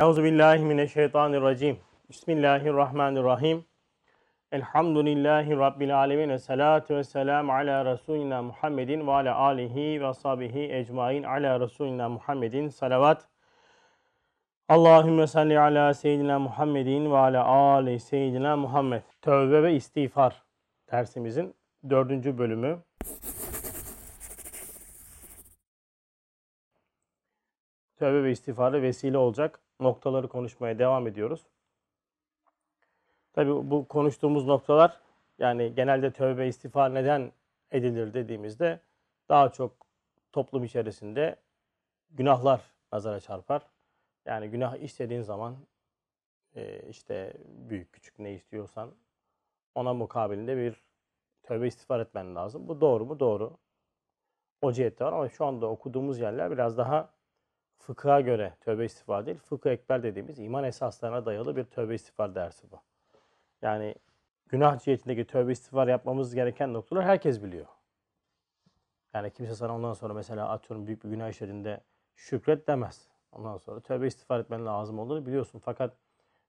Euzu billahi mineşşeytanirracim. Bismillahirrahmanirrahim. Elhamdülillahi rabbil alamin ve salatu ve selam ala resulina Muhammedin ve ala alihi ve sahbihi ecmaîn ala resulina Muhammedin salavat. Allahümme salli ala seyyidina Muhammedin ve ala ali seyyidina Muhammed. Tövbe ve istiğfar dersimizin dördüncü bölümü. Tövbe ve istiğfara vesile olacak noktaları konuşmaya devam ediyoruz. Tabi bu konuştuğumuz noktalar yani genelde tövbe ve istiğfar neden edilir dediğimizde daha çok toplum içerisinde günahlar nazara çarpar. Yani günah işlediğin zaman e, işte büyük küçük ne istiyorsan ona mukabilinde bir tövbe istiğfar etmen lazım. Bu doğru mu? Doğru. O cihette var ama şu anda okuduğumuz yerler biraz daha fıkha göre tövbe istiğfar değil, fıkıh ekber dediğimiz iman esaslarına dayalı bir tövbe istiğfar dersi bu. Yani günah cihetindeki tövbe istiğfar yapmamız gereken noktalar herkes biliyor. Yani kimse sana ondan sonra mesela atıyorum büyük bir günah işlediğinde şükret demez. Ondan sonra tövbe istiğfar etmen lazım olduğunu biliyorsun. Fakat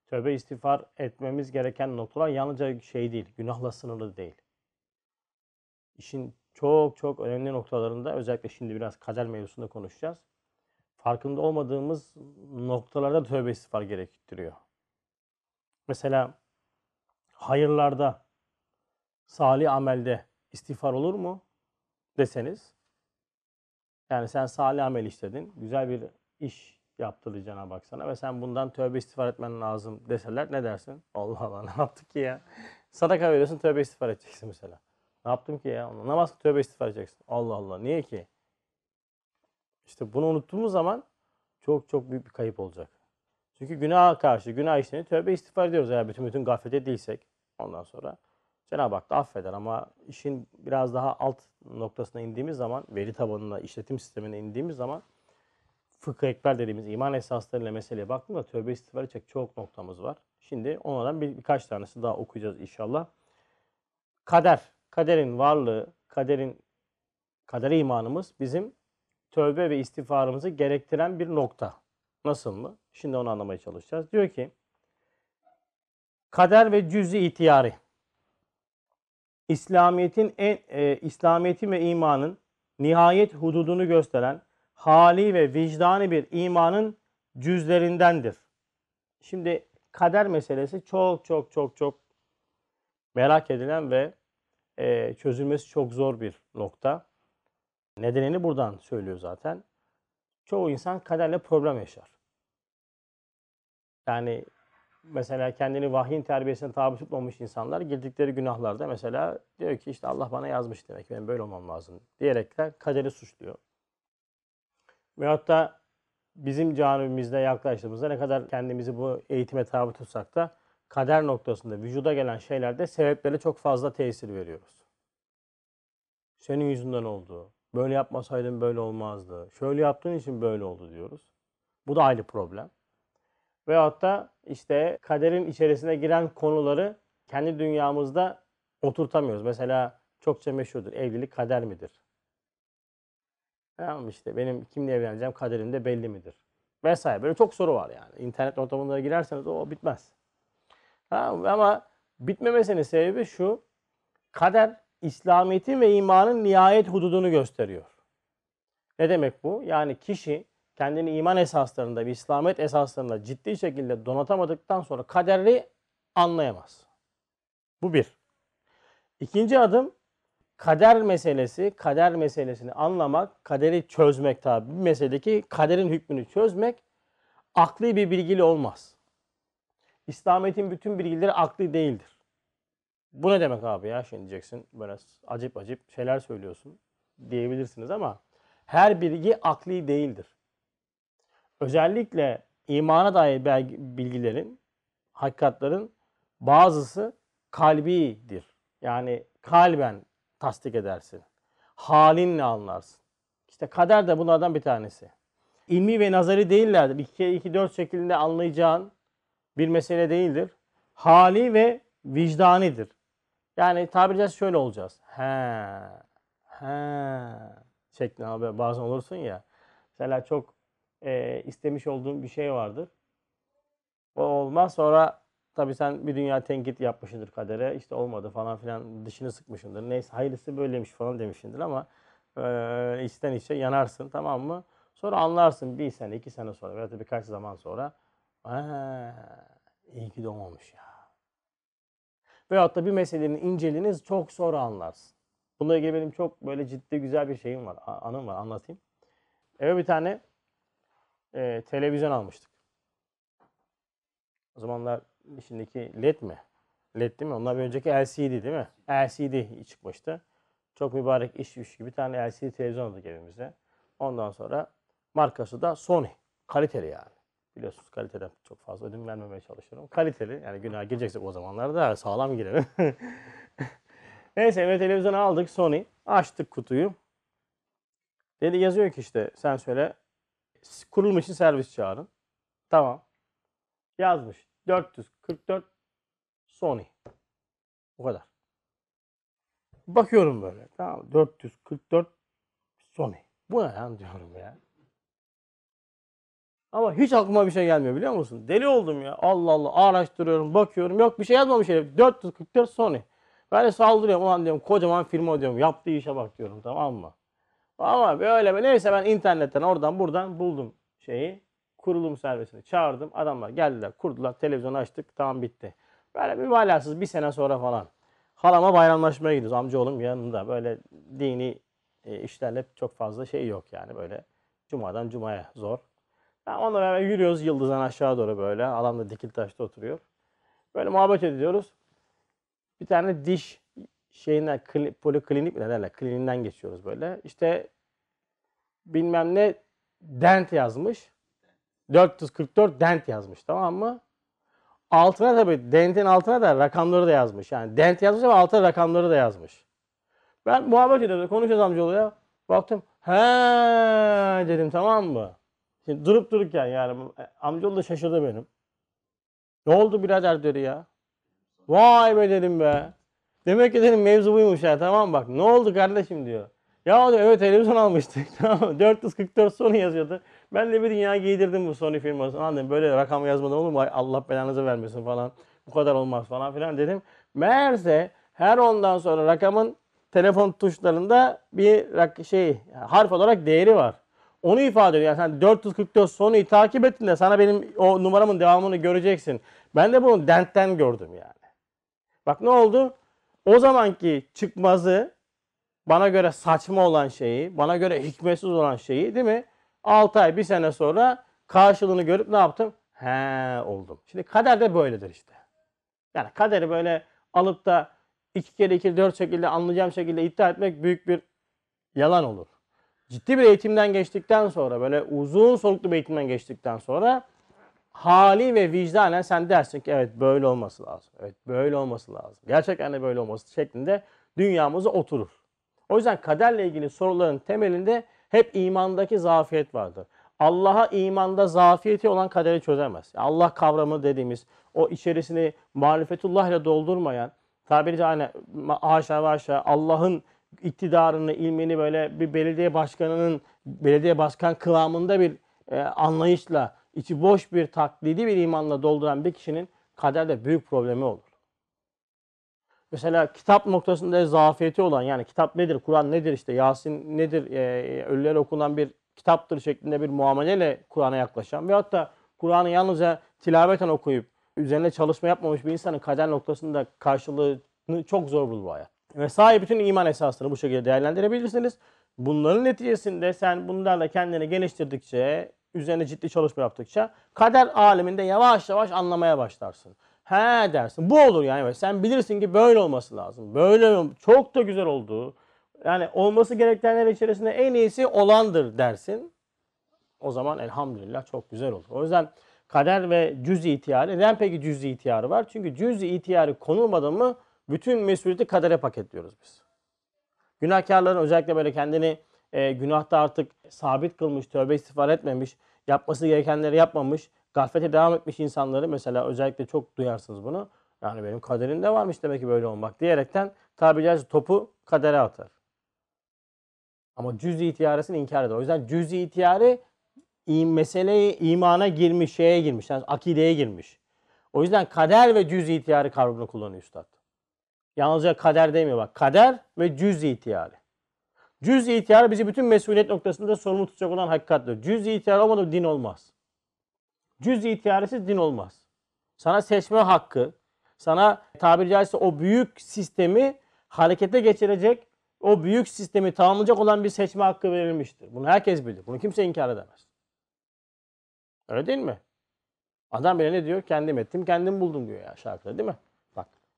tövbe istiğfar etmemiz gereken noktalar yalnızca şey değil, günahla sınırlı değil. İşin çok çok önemli noktalarında özellikle şimdi biraz kader mevzusunda konuşacağız. Farkında olmadığımız noktalarda tövbe istiğfar gerektiriyor. Mesela hayırlarda, salih amelde istiğfar olur mu deseniz yani sen salih amel işledin, güzel bir iş yaptırdı Cenab-ı Hak sana ve sen bundan tövbe istiğfar etmen lazım deseler ne dersin? Allah Allah ne yaptık ki ya? Sadaka veriyorsun tövbe istiğfar edeceksin mesela. Ne yaptım ki ya? Namaz tövbe istiğfar edeceksin. Allah Allah niye ki? İşte bunu unuttuğumuz zaman çok çok büyük bir kayıp olacak. Çünkü günaha karşı, günah işlerini tövbe istiğfar ediyoruz eğer bütün bütün gaflete değilsek. Ondan sonra Cenab-ı Hak da affeder ama işin biraz daha alt noktasına indiğimiz zaman, veri tabanına, işletim sistemine indiğimiz zaman fıkıh ekber dediğimiz iman esaslarıyla meseleye baktığımda tövbe istiğfar edecek çok noktamız var. Şimdi onlardan bir, birkaç tanesi daha okuyacağız inşallah. Kader, kaderin varlığı, kaderin kadere imanımız bizim tövbe ve istiğfarımızı gerektiren bir nokta. Nasıl mı? Şimdi onu anlamaya çalışacağız. Diyor ki kader ve cüz-i ihtiyari İslamiyet'in en e, İslamiyet'in ve imanın nihayet hududunu gösteren hali ve vicdani bir imanın cüzlerindendir. Şimdi kader meselesi çok çok çok çok merak edilen ve e, çözülmesi çok zor bir nokta. Nedenini buradan söylüyor zaten. Çoğu insan kaderle problem yaşar. Yani mesela kendini vahyin terbiyesine tabi tutmamış insanlar girdikleri günahlarda mesela diyor ki işte Allah bana yazmış demek benim böyle olmam lazım diyerekler kaderi suçluyor. Veyahut da bizim canibimizde yaklaştığımızda ne kadar kendimizi bu eğitime tabi tutsak da kader noktasında vücuda gelen şeylerde sebeplere çok fazla tesir veriyoruz. Senin yüzünden oldu. Böyle yapmasaydın böyle olmazdı. Şöyle yaptığın için böyle oldu diyoruz. Bu da ayrı problem. Veyahut da işte kaderin içerisine giren konuları kendi dünyamızda oturtamıyoruz. Mesela çokça meşhurdur. Evlilik kader midir? Tamam işte benim kimle evleneceğim kaderim de belli midir? Vesaire. Böyle çok soru var yani. İnternet ortamına girerseniz o bitmez. Tamam ama bitmemesinin sebebi şu. Kader İslamiyet'in ve imanın nihayet hududunu gösteriyor. Ne demek bu? Yani kişi kendini iman esaslarında ve İslamiyet esaslarında ciddi şekilde donatamadıktan sonra kaderi anlayamaz. Bu bir. İkinci adım kader meselesi, kader meselesini anlamak, kaderi çözmek tabi. Bir meseledeki kaderin hükmünü çözmek akli bir bilgili olmaz. İslamiyet'in bütün bilgileri akli değildir. Bu ne demek abi ya şimdi diyeceksin böyle acip acip şeyler söylüyorsun diyebilirsiniz ama her bilgi akli değildir. Özellikle imana dair bilgilerin, hakikatların bazısı kalbidir. Yani kalben tasdik edersin. Halinle anlarsın. İşte kader de bunlardan bir tanesi. İlmi ve nazari değillerdir. 2 2 4 şeklinde anlayacağın bir mesele değildir. Hali ve vicdanidir. Yani tabiri caizse şöyle olacağız. He, he şeklinde abi bazen olursun ya. Mesela çok e, istemiş olduğun bir şey vardır. O olmaz. Sonra tabii sen bir dünya tenkit yapmışsındır kadere. İşte olmadı falan filan dışını sıkmışsındır. Neyse hayırlısı böyleymiş falan demişsindir ama e, içten içe yanarsın tamam mı? Sonra anlarsın bir sene iki sene sonra veya birkaç zaman sonra "Aa, iyi ki doğmamış ya. Veyahut da bir meselenin inceliğini çok sonra anlarsın. Bununla ilgili benim çok böyle ciddi güzel bir şeyim var, anım var anlatayım. Eve bir tane e, televizyon almıştık. O zamanlar şimdiki LED mi? LED değil mi? Onlar önceki LCD değil mi? LCD çıkmıştı. Çok mübarek iş iş gibi bir tane LCD televizyon aldık evimize. Ondan sonra markası da Sony. Kaliteli yani. Biliyorsunuz kaliteden çok fazla ödün vermemeye çalışıyorum. Kaliteli yani günah gireceksek o zamanlarda sağlam girelim. Neyse eve televizyonu aldık Sony. Açtık kutuyu. Dedi yazıyor ki işte sen söyle kurulum için servis çağırın. Tamam. Yazmış. 444 Sony. Bu kadar. Bakıyorum böyle. Tamam 444 Sony. Bu ne lan diyorum ya. Ama hiç aklıma bir şey gelmiyor biliyor musun? Deli oldum ya. Allah Allah araştırıyorum, bakıyorum. Yok bir şey yazmamış herif. 444 Sony. Ben de saldırıyorum. Ulan diyorum kocaman firma diyorum. Yaptığı işe bak diyorum tamam mı? Ama böyle neyse ben internetten oradan buradan buldum şeyi. Kurulum servisini çağırdım. Adamlar geldiler kurdular. Televizyonu açtık. Tamam bitti. Böyle mübalağasız bir sene sonra falan. Halama bayramlaşmaya gidiyoruz. Amcaoğlum yanında. Böyle dini e, işlerle çok fazla şey yok yani. Böyle cumadan cumaya zor. Onunla beraber yürüyoruz Yıldız'dan aşağı doğru böyle. Adam da Dikiltaş'ta oturuyor. Böyle muhabbet ediyoruz. Bir tane diş şeyinden kli, poliklinik ne derler? Kliniğinden geçiyoruz böyle. İşte bilmem ne dent yazmış. 444 dent yazmış tamam mı? Altına tabii dentin altına da rakamları da yazmış. Yani dent yazmış ama altına rakamları da yazmış. Ben muhabbet ediyoruz. Konuşuyoruz amcaoğluyla. Baktım. He dedim tamam mı? Şimdi durup dururken yani amcaoğlu da şaşırdı benim. Ne oldu birader dedi ya. Vay be dedim be. Demek ki dedim mevzu buymuş ya tamam bak. Ne oldu kardeşim diyor. Ya diyor evet televizyon almıştık. Tamam 444 Sony yazıyordu. Ben de bir dünya giydirdim bu Sony firmasına. Anladım böyle rakam yazmadan olur mu? Allah belanızı vermesin falan. Bu kadar olmaz falan filan dedim. Meğerse her ondan sonra rakamın telefon tuşlarında bir şey harf olarak değeri var. Onu ifade ediyor. Yani sen 444 Sony'yi takip ettin de sana benim o numaramın devamını göreceksin. Ben de bunu dentten gördüm yani. Bak ne oldu? O zamanki çıkmazı bana göre saçma olan şeyi, bana göre hikmetsiz olan şeyi değil mi? 6 ay, bir sene sonra karşılığını görüp ne yaptım? He oldum. Şimdi kader de böyledir işte. Yani kaderi böyle alıp da iki kere iki dört şekilde anlayacağım şekilde iddia etmek büyük bir yalan olur. Ciddi bir eğitimden geçtikten sonra böyle uzun soluklu bir eğitimden geçtikten sonra hali ve vicdanen sen dersin ki evet böyle olması lazım. Evet böyle olması lazım. Gerçekten de böyle olması şeklinde dünyamıza oturur. O yüzden kaderle ilgili soruların temelinde hep imandaki zafiyet vardır. Allah'a imanda zafiyeti olan kaderi çözemez. Allah kavramı dediğimiz o içerisini marifetullah ile doldurmayan tabiri caizse haşa ve haşa Allah'ın iktidarını, ilmini böyle bir belediye başkanının belediye başkan kıvamında bir e, anlayışla içi boş bir taklidi bir imanla dolduran bir kişinin kaderde büyük problemi olur. Mesela kitap noktasında zafiyeti olan yani kitap nedir, Kur'an nedir işte Yasin nedir, e, ölülere okunan bir kitaptır şeklinde bir muameleyle Kur'an'a yaklaşan veyahut da Kur'an'ı yalnızca tilaveten okuyup üzerine çalışma yapmamış bir insanın kader noktasında karşılığını çok zor bulur bu hayat. Ve sahibi bütün iman esasını bu şekilde değerlendirebilirsiniz. Bunların neticesinde sen bunlarla kendini geliştirdikçe, üzerine ciddi çalışma yaptıkça kader aleminde yavaş yavaş anlamaya başlarsın. He dersin. Bu olur yani. Sen bilirsin ki böyle olması lazım. Böyle çok da güzel olduğu. Yani olması gerekenler içerisinde en iyisi olandır dersin. O zaman elhamdülillah çok güzel olur. O yüzden kader ve cüz-i ihtiyarı. Neden peki cüz-i ihtiyarı var? Çünkü cüz-i ihtiyarı konulmadı mı bütün mesuliyeti kadere paketliyoruz biz. Günahkarların özellikle böyle kendini e, günahta artık sabit kılmış, tövbe istiğfar etmemiş, yapması gerekenleri yapmamış, gaflete devam etmiş insanları mesela özellikle çok duyarsınız bunu. Yani benim kaderimde varmış demek ki böyle olmak diyerekten tabiri caizse topu kadere atar. Ama cüz-i itiyaresini inkar eder. O yüzden cüz-i meseleyi imana girmiş, şeye girmiş, yani akideye girmiş. O yüzden kader ve cüz ihtiyarı kavramını kullanıyor üstad. Yalnızca kader demiyor bak. Kader ve cüz ihtiyarı. Cüz ihtiyarı bizi bütün mesuliyet noktasında sorumlu tutacak olan hakikattir. Cüz ihtiyar olmadan din olmaz. Cüz ihtiyarısız din olmaz. Sana seçme hakkı, sana tabiri caizse o büyük sistemi harekete geçirecek, o büyük sistemi tamamlayacak olan bir seçme hakkı verilmiştir. Bunu herkes bilir. Bunu kimse inkar edemez. Öyle değil mi? Adam bile ne diyor? Kendim ettim, kendim buldum diyor ya şarkıda değil mi?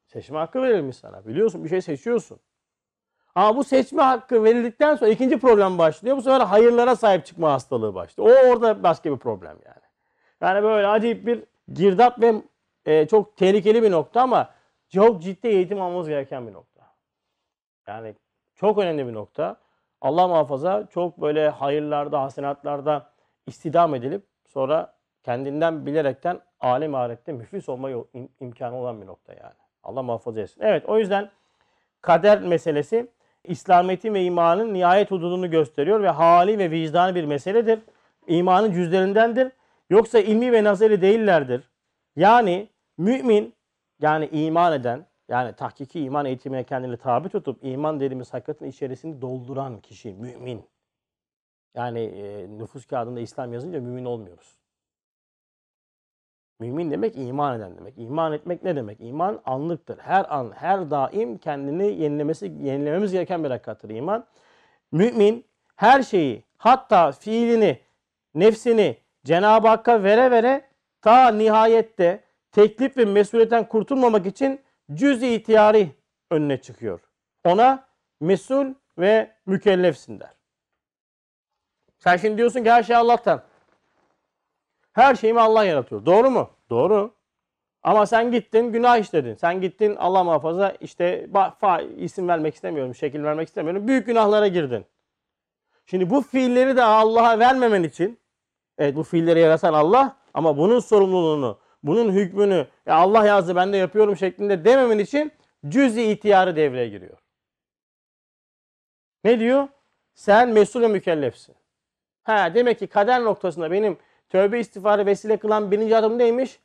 Seçme hakkı verilmiş sana. Biliyorsun bir şey seçiyorsun. Ama bu seçme hakkı verildikten sonra ikinci problem başlıyor. Bu sefer hayırlara sahip çıkma hastalığı başlıyor. O orada başka bir problem yani. Yani böyle acayip bir girdap ve e, çok tehlikeli bir nokta ama çok ciddi eğitim almamız gereken bir nokta. Yani çok önemli bir nokta. Allah muhafaza çok böyle hayırlarda, hasenatlarda istidam edilip sonra kendinden bilerekten alim ahirette müflis olma im- imkanı olan bir nokta yani. Allah muhafaza etsin. Evet o yüzden kader meselesi İslamiyet'in ve imanın nihayet hududunu gösteriyor ve hali ve vicdanı bir meseledir. İmanın cüzlerindendir. Yoksa ilmi ve nazari değillerdir. Yani mümin yani iman eden yani tahkiki iman eğitimine kendini tabi tutup iman dediğimiz hakikatin içerisini dolduran kişi mümin. Yani e, nüfus kağıdında İslam yazınca mümin olmuyoruz. Mümin demek iman eden demek. İman etmek ne demek? İman anlıktır. Her an, her daim kendini yenilemesi, yenilememiz gereken bir hakikattır iman. Mümin her şeyi, hatta fiilini, nefsini Cenab-ı Hakk'a vere vere ta nihayette teklif ve mesuliyetten kurtulmamak için cüz-i ihtiyari önüne çıkıyor. Ona mesul ve mükellefsin der. Sen şimdi diyorsun ki her şey Allah'tan. Her şeyimi Allah yaratıyor. Doğru mu? Doğru. Ama sen gittin günah işledin. Sen gittin Allah muhafaza işte fa- isim vermek istemiyorum, şekil vermek istemiyorum. Büyük günahlara girdin. Şimdi bu fiilleri de Allah'a vermemen için evet bu fiilleri yaratan Allah ama bunun sorumluluğunu, bunun hükmünü ya Allah yazdı ben de yapıyorum şeklinde dememen için cüz-i ihtiyarı devreye giriyor. Ne diyor? Sen mesul ve mükellefsin. Ha demek ki kader noktasında benim tövbe istiğfarı vesile kılan birinci adım neymiş?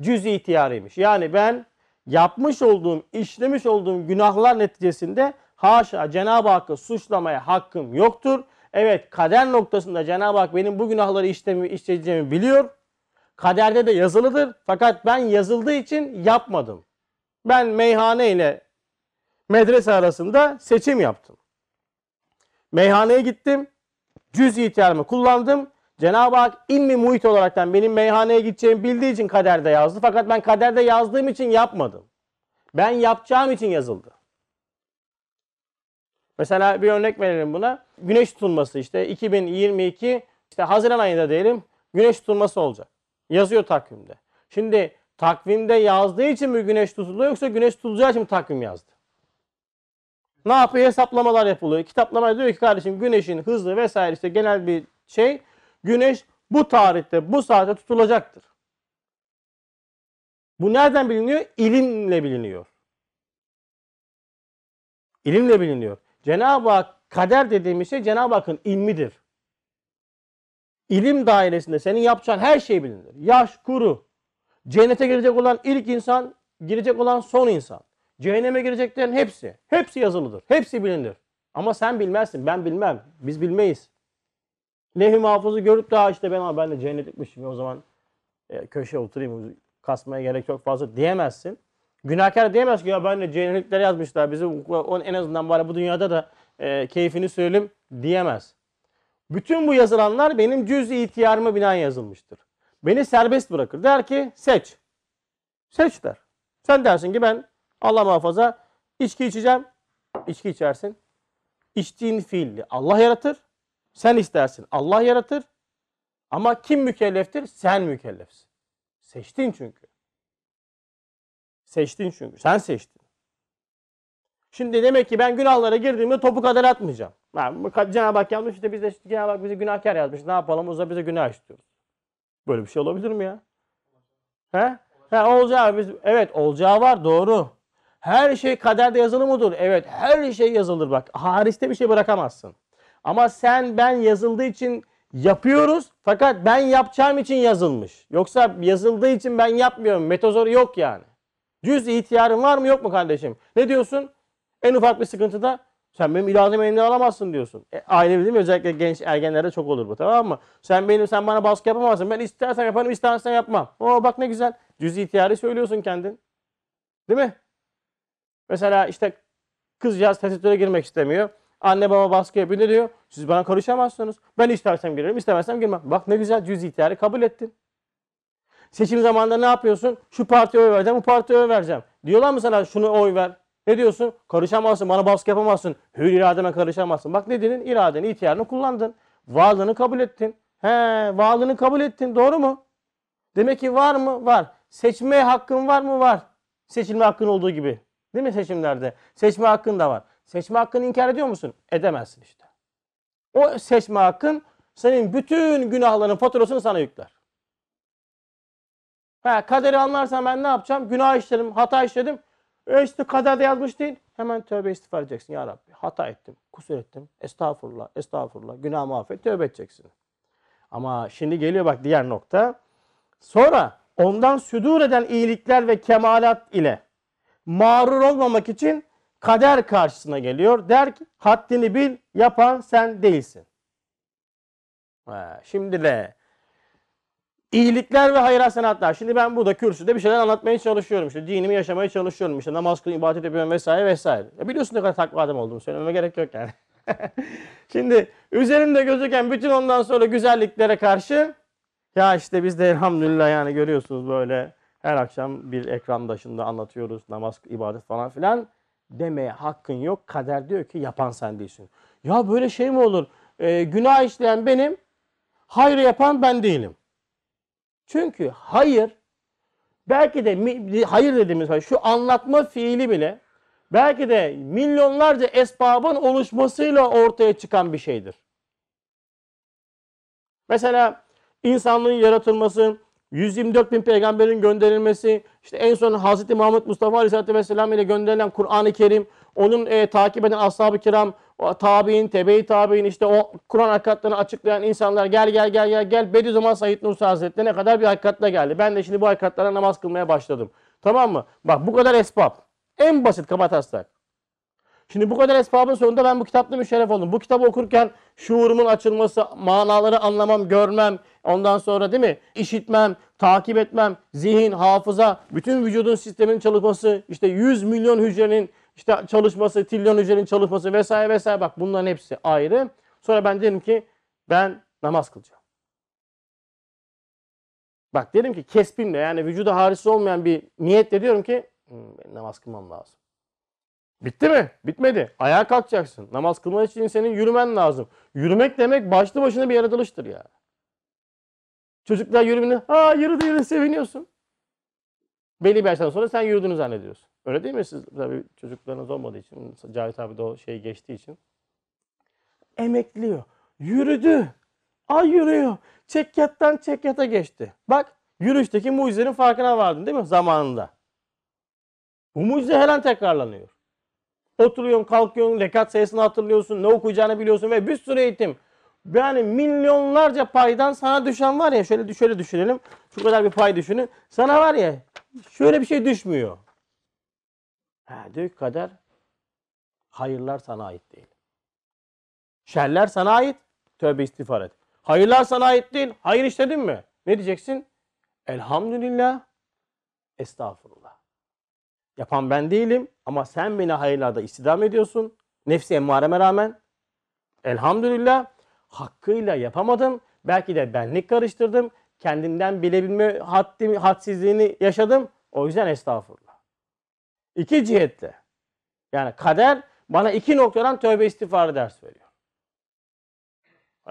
Cüz-i ihtiyarıymış. Yani ben yapmış olduğum, işlemiş olduğum günahlar neticesinde haşa Cenab-ı Hakk'ı suçlamaya hakkım yoktur. Evet kader noktasında Cenab-ı Hak benim bu günahları işlemi, işleyeceğimi biliyor. Kaderde de yazılıdır. Fakat ben yazıldığı için yapmadım. Ben meyhane ile medrese arasında seçim yaptım. Meyhaneye gittim. Cüz ihtiyarımı kullandım. Cenab-ı Hak ilmi muhit olaraktan benim meyhaneye gideceğimi bildiği için kaderde yazdı. Fakat ben kaderde yazdığım için yapmadım. Ben yapacağım için yazıldı. Mesela bir örnek verelim buna. Güneş tutulması işte 2022 işte Haziran ayında diyelim güneş tutulması olacak. Yazıyor takvimde. Şimdi takvimde yazdığı için mi güneş tutuluyor yoksa güneş tutulacağı için mi takvim yazdı? Ne yapıyor? Hesaplamalar yapılıyor. Kitaplama diyor ki kardeşim güneşin hızı vesaire işte genel bir şey. Güneş bu tarihte bu saate tutulacaktır. Bu nereden biliniyor? İlimle biliniyor. İlimle biliniyor. Cenab-ı Hak kader dediğimiz şey Cenab-ı Hakk'ın ilmidir. İlim dairesinde senin yapacağın her şey bilinir. Yaş, kuru. Cennete girecek olan ilk insan, girecek olan son insan. Cehenneme gireceklerin hepsi. Hepsi yazılıdır. Hepsi bilinir. Ama sen bilmezsin. Ben bilmem. Biz bilmeyiz. Levh-i görüp daha işte ben, ben de cennetlikmişim o zaman e, köşeye oturayım kasmaya gerek yok fazla diyemezsin. Günahkar diyemez ki ya ben de cennetlikleri yazmışlar bizi on en azından bari bu dünyada da e, keyfini söyleyeyim diyemez. Bütün bu yazılanlar benim cüz-i ihtiyarıma binaen yazılmıştır. Beni serbest bırakır. Der ki seç. Seç der. Sen dersin ki ben Allah muhafaza içki içeceğim. İçki içersin. İçtiğin fiili Allah yaratır. Sen istersin. Allah yaratır. Ama kim mükelleftir? Sen mükellefsin. Seçtin çünkü. Seçtin çünkü. Sen seçtin. Şimdi demek ki ben günahlara girdiğimde topu kadar atmayacağım. Yani Cenab-ı Hak yapmış işte biz de işte Cenab-ı Hak bizi günahkar yazmış. Ne yapalım? O bize günah işliyoruz. Böyle bir şey olabilir mi ya? He? He olacağı biz evet olacağı var doğru. Her şey kaderde yazılı mıdır? Evet her şey yazılır bak. Hariste bir şey bırakamazsın. Ama sen ben yazıldığı için yapıyoruz fakat ben yapacağım için yazılmış. Yoksa yazıldığı için ben yapmıyorum. Metazoru yok yani. Cüz ihtiyarın var mı yok mu kardeşim? Ne diyorsun? En ufak bir sıkıntıda sen benim irademi eline alamazsın diyorsun. E, aile değil? Özellikle genç ergenlerde çok olur bu tamam mı? Sen benim sen bana baskı yapamazsın. Ben istersen yaparım istersen yapmam. Oo bak ne güzel. Cüz ihtiyarı söylüyorsun kendin. Değil mi? Mesela işte kızcağız tesettüre girmek istemiyor. Anne baba baskı yapıyor. Ne diyor? Siz bana karışamazsınız. Ben istersem girerim, istemezsem girmem. Bak ne güzel cüz ihtiyarı kabul ettin. Seçim zamanında ne yapıyorsun? Şu partiye oy vereceğim, bu partiye oy vereceğim. Diyorlar mı sana şunu oy ver? Ne diyorsun? Karışamazsın, bana baskı yapamazsın. Hür irademe karışamazsın. Bak ne dedin? İradeni, ihtiyarını kullandın. Varlığını kabul ettin. He, varlığını kabul ettin. Doğru mu? Demek ki var mı? Var. Seçme hakkın var mı? Var. Seçilme hakkın olduğu gibi. Değil mi seçimlerde? Seçme hakkın da var. Seçme hakkını inkar ediyor musun? Edemezsin işte. O seçme hakkın senin bütün günahların faturasını sana yükler. Ha, kaderi anlarsan ben ne yapacağım? Günah işledim, hata işledim. E işte kaderde yazmış değil. Hemen tövbe istiğfar edeceksin. Ya Rabbi hata ettim, kusur ettim. Estağfurullah, estağfurullah. Günah mağfiret, tövbe edeceksin. Ama şimdi geliyor bak diğer nokta. Sonra ondan südur eden iyilikler ve kemalat ile mağrur olmamak için kader karşısına geliyor. Der ki haddini bil yapan sen değilsin. Ha, şimdi de iyilikler ve hayır hasenatlar. Şimdi ben burada kürsüde bir şeyler anlatmaya çalışıyorum. İşte dinimi yaşamaya çalışıyorum. İşte namaz kılıyorum, ibadet yapıyorum vesaire vesaire. Ya biliyorsun ne kadar takva adam olduğumu söylememe gerek yok yani. Şimdi üzerimde gözüken bütün ondan sonra güzelliklere karşı ya işte biz de elhamdülillah yani görüyorsunuz böyle her akşam bir ekran başında anlatıyoruz namaz, ibadet falan filan demeye hakkın yok. Kader diyor ki yapan sen değilsin. Ya böyle şey mi olur? Ee, günah işleyen benim, hayır yapan ben değilim. Çünkü hayır belki de hayır dediğimiz şu anlatma fiili bile belki de milyonlarca esbabın oluşmasıyla ortaya çıkan bir şeydir. Mesela insanlığın yaratılması, 124 bin peygamberin gönderilmesi, işte en son Hz. Muhammed Mustafa Aleyhisselatü Vesselam ile gönderilen Kur'an-ı Kerim, onun e, takip eden ashab-ı kiram, tabi'in, tebe-i tabi'in, işte o Kur'an hakikatlerini açıklayan insanlar gel gel gel gel gel Bediüzzaman Said Nursi Hazretleri ne kadar bir hakikatle geldi. Ben de şimdi bu hakikatlara namaz kılmaya başladım. Tamam mı? Bak bu kadar esbab. En basit kabataslak. Şimdi bu kadar esbabın sonunda ben bu kitapla müşerref oldum. Bu kitabı okurken şuurumun açılması, manaları anlamam, görmem, ondan sonra değil mi? İşitmem, takip etmem, zihin, hafıza, bütün vücudun sistemin çalışması, işte 100 milyon hücrenin işte çalışması, trilyon hücrenin çalışması vesaire vesaire bak bunların hepsi ayrı. Sonra ben dedim ki ben namaz kılacağım. Bak dedim ki kesbimle yani vücuda harisi olmayan bir niyetle diyorum ki "Hmm, namaz kılmam lazım. Bitti mi? Bitmedi. Ayağa kalkacaksın. Namaz kılman için senin yürümen lazım. Yürümek demek başlı başına bir yaratılıştır ya. Çocuklar yürümünü, ha yürüdü yürüdü seviniyorsun. Belli bir yaştan sonra sen yürüdüğünü zannediyorsun. Öyle değil mi siz? Tabii çocuklarınız olmadığı için, Cahit abi de o şey geçtiği için. Emekliyor. Yürüdü. Ay yürüyor. Çekyattan çekyata geçti. Bak yürüyüşteki mucizenin farkına vardın değil mi zamanında? Bu mucize her an tekrarlanıyor. Oturuyorsun, kalkıyorsun, rekat sayısını hatırlıyorsun, ne okuyacağını biliyorsun ve bir sürü eğitim. Yani milyonlarca paydan sana düşen var ya şöyle şöyle düşünelim. Şu kadar bir pay düşünün. Sana var ya şöyle bir şey düşmüyor. Ha, diyor ki kader hayırlar sana ait değil. Şerler sana ait. Tövbe istiğfar et. Hayırlar sana ait değil. Hayır işledin mi? Ne diyeceksin? Elhamdülillah. Estağfurullah. Yapan ben değilim ama sen beni hayırlarda istidam ediyorsun. Nefsi emmareme rağmen. Elhamdülillah hakkıyla yapamadım. Belki de benlik karıştırdım. Kendimden bilebilme haddim, hadsizliğini yaşadım. O yüzden estağfurullah. İki cihetle. Yani kader bana iki noktadan tövbe istiğfarı ders veriyor.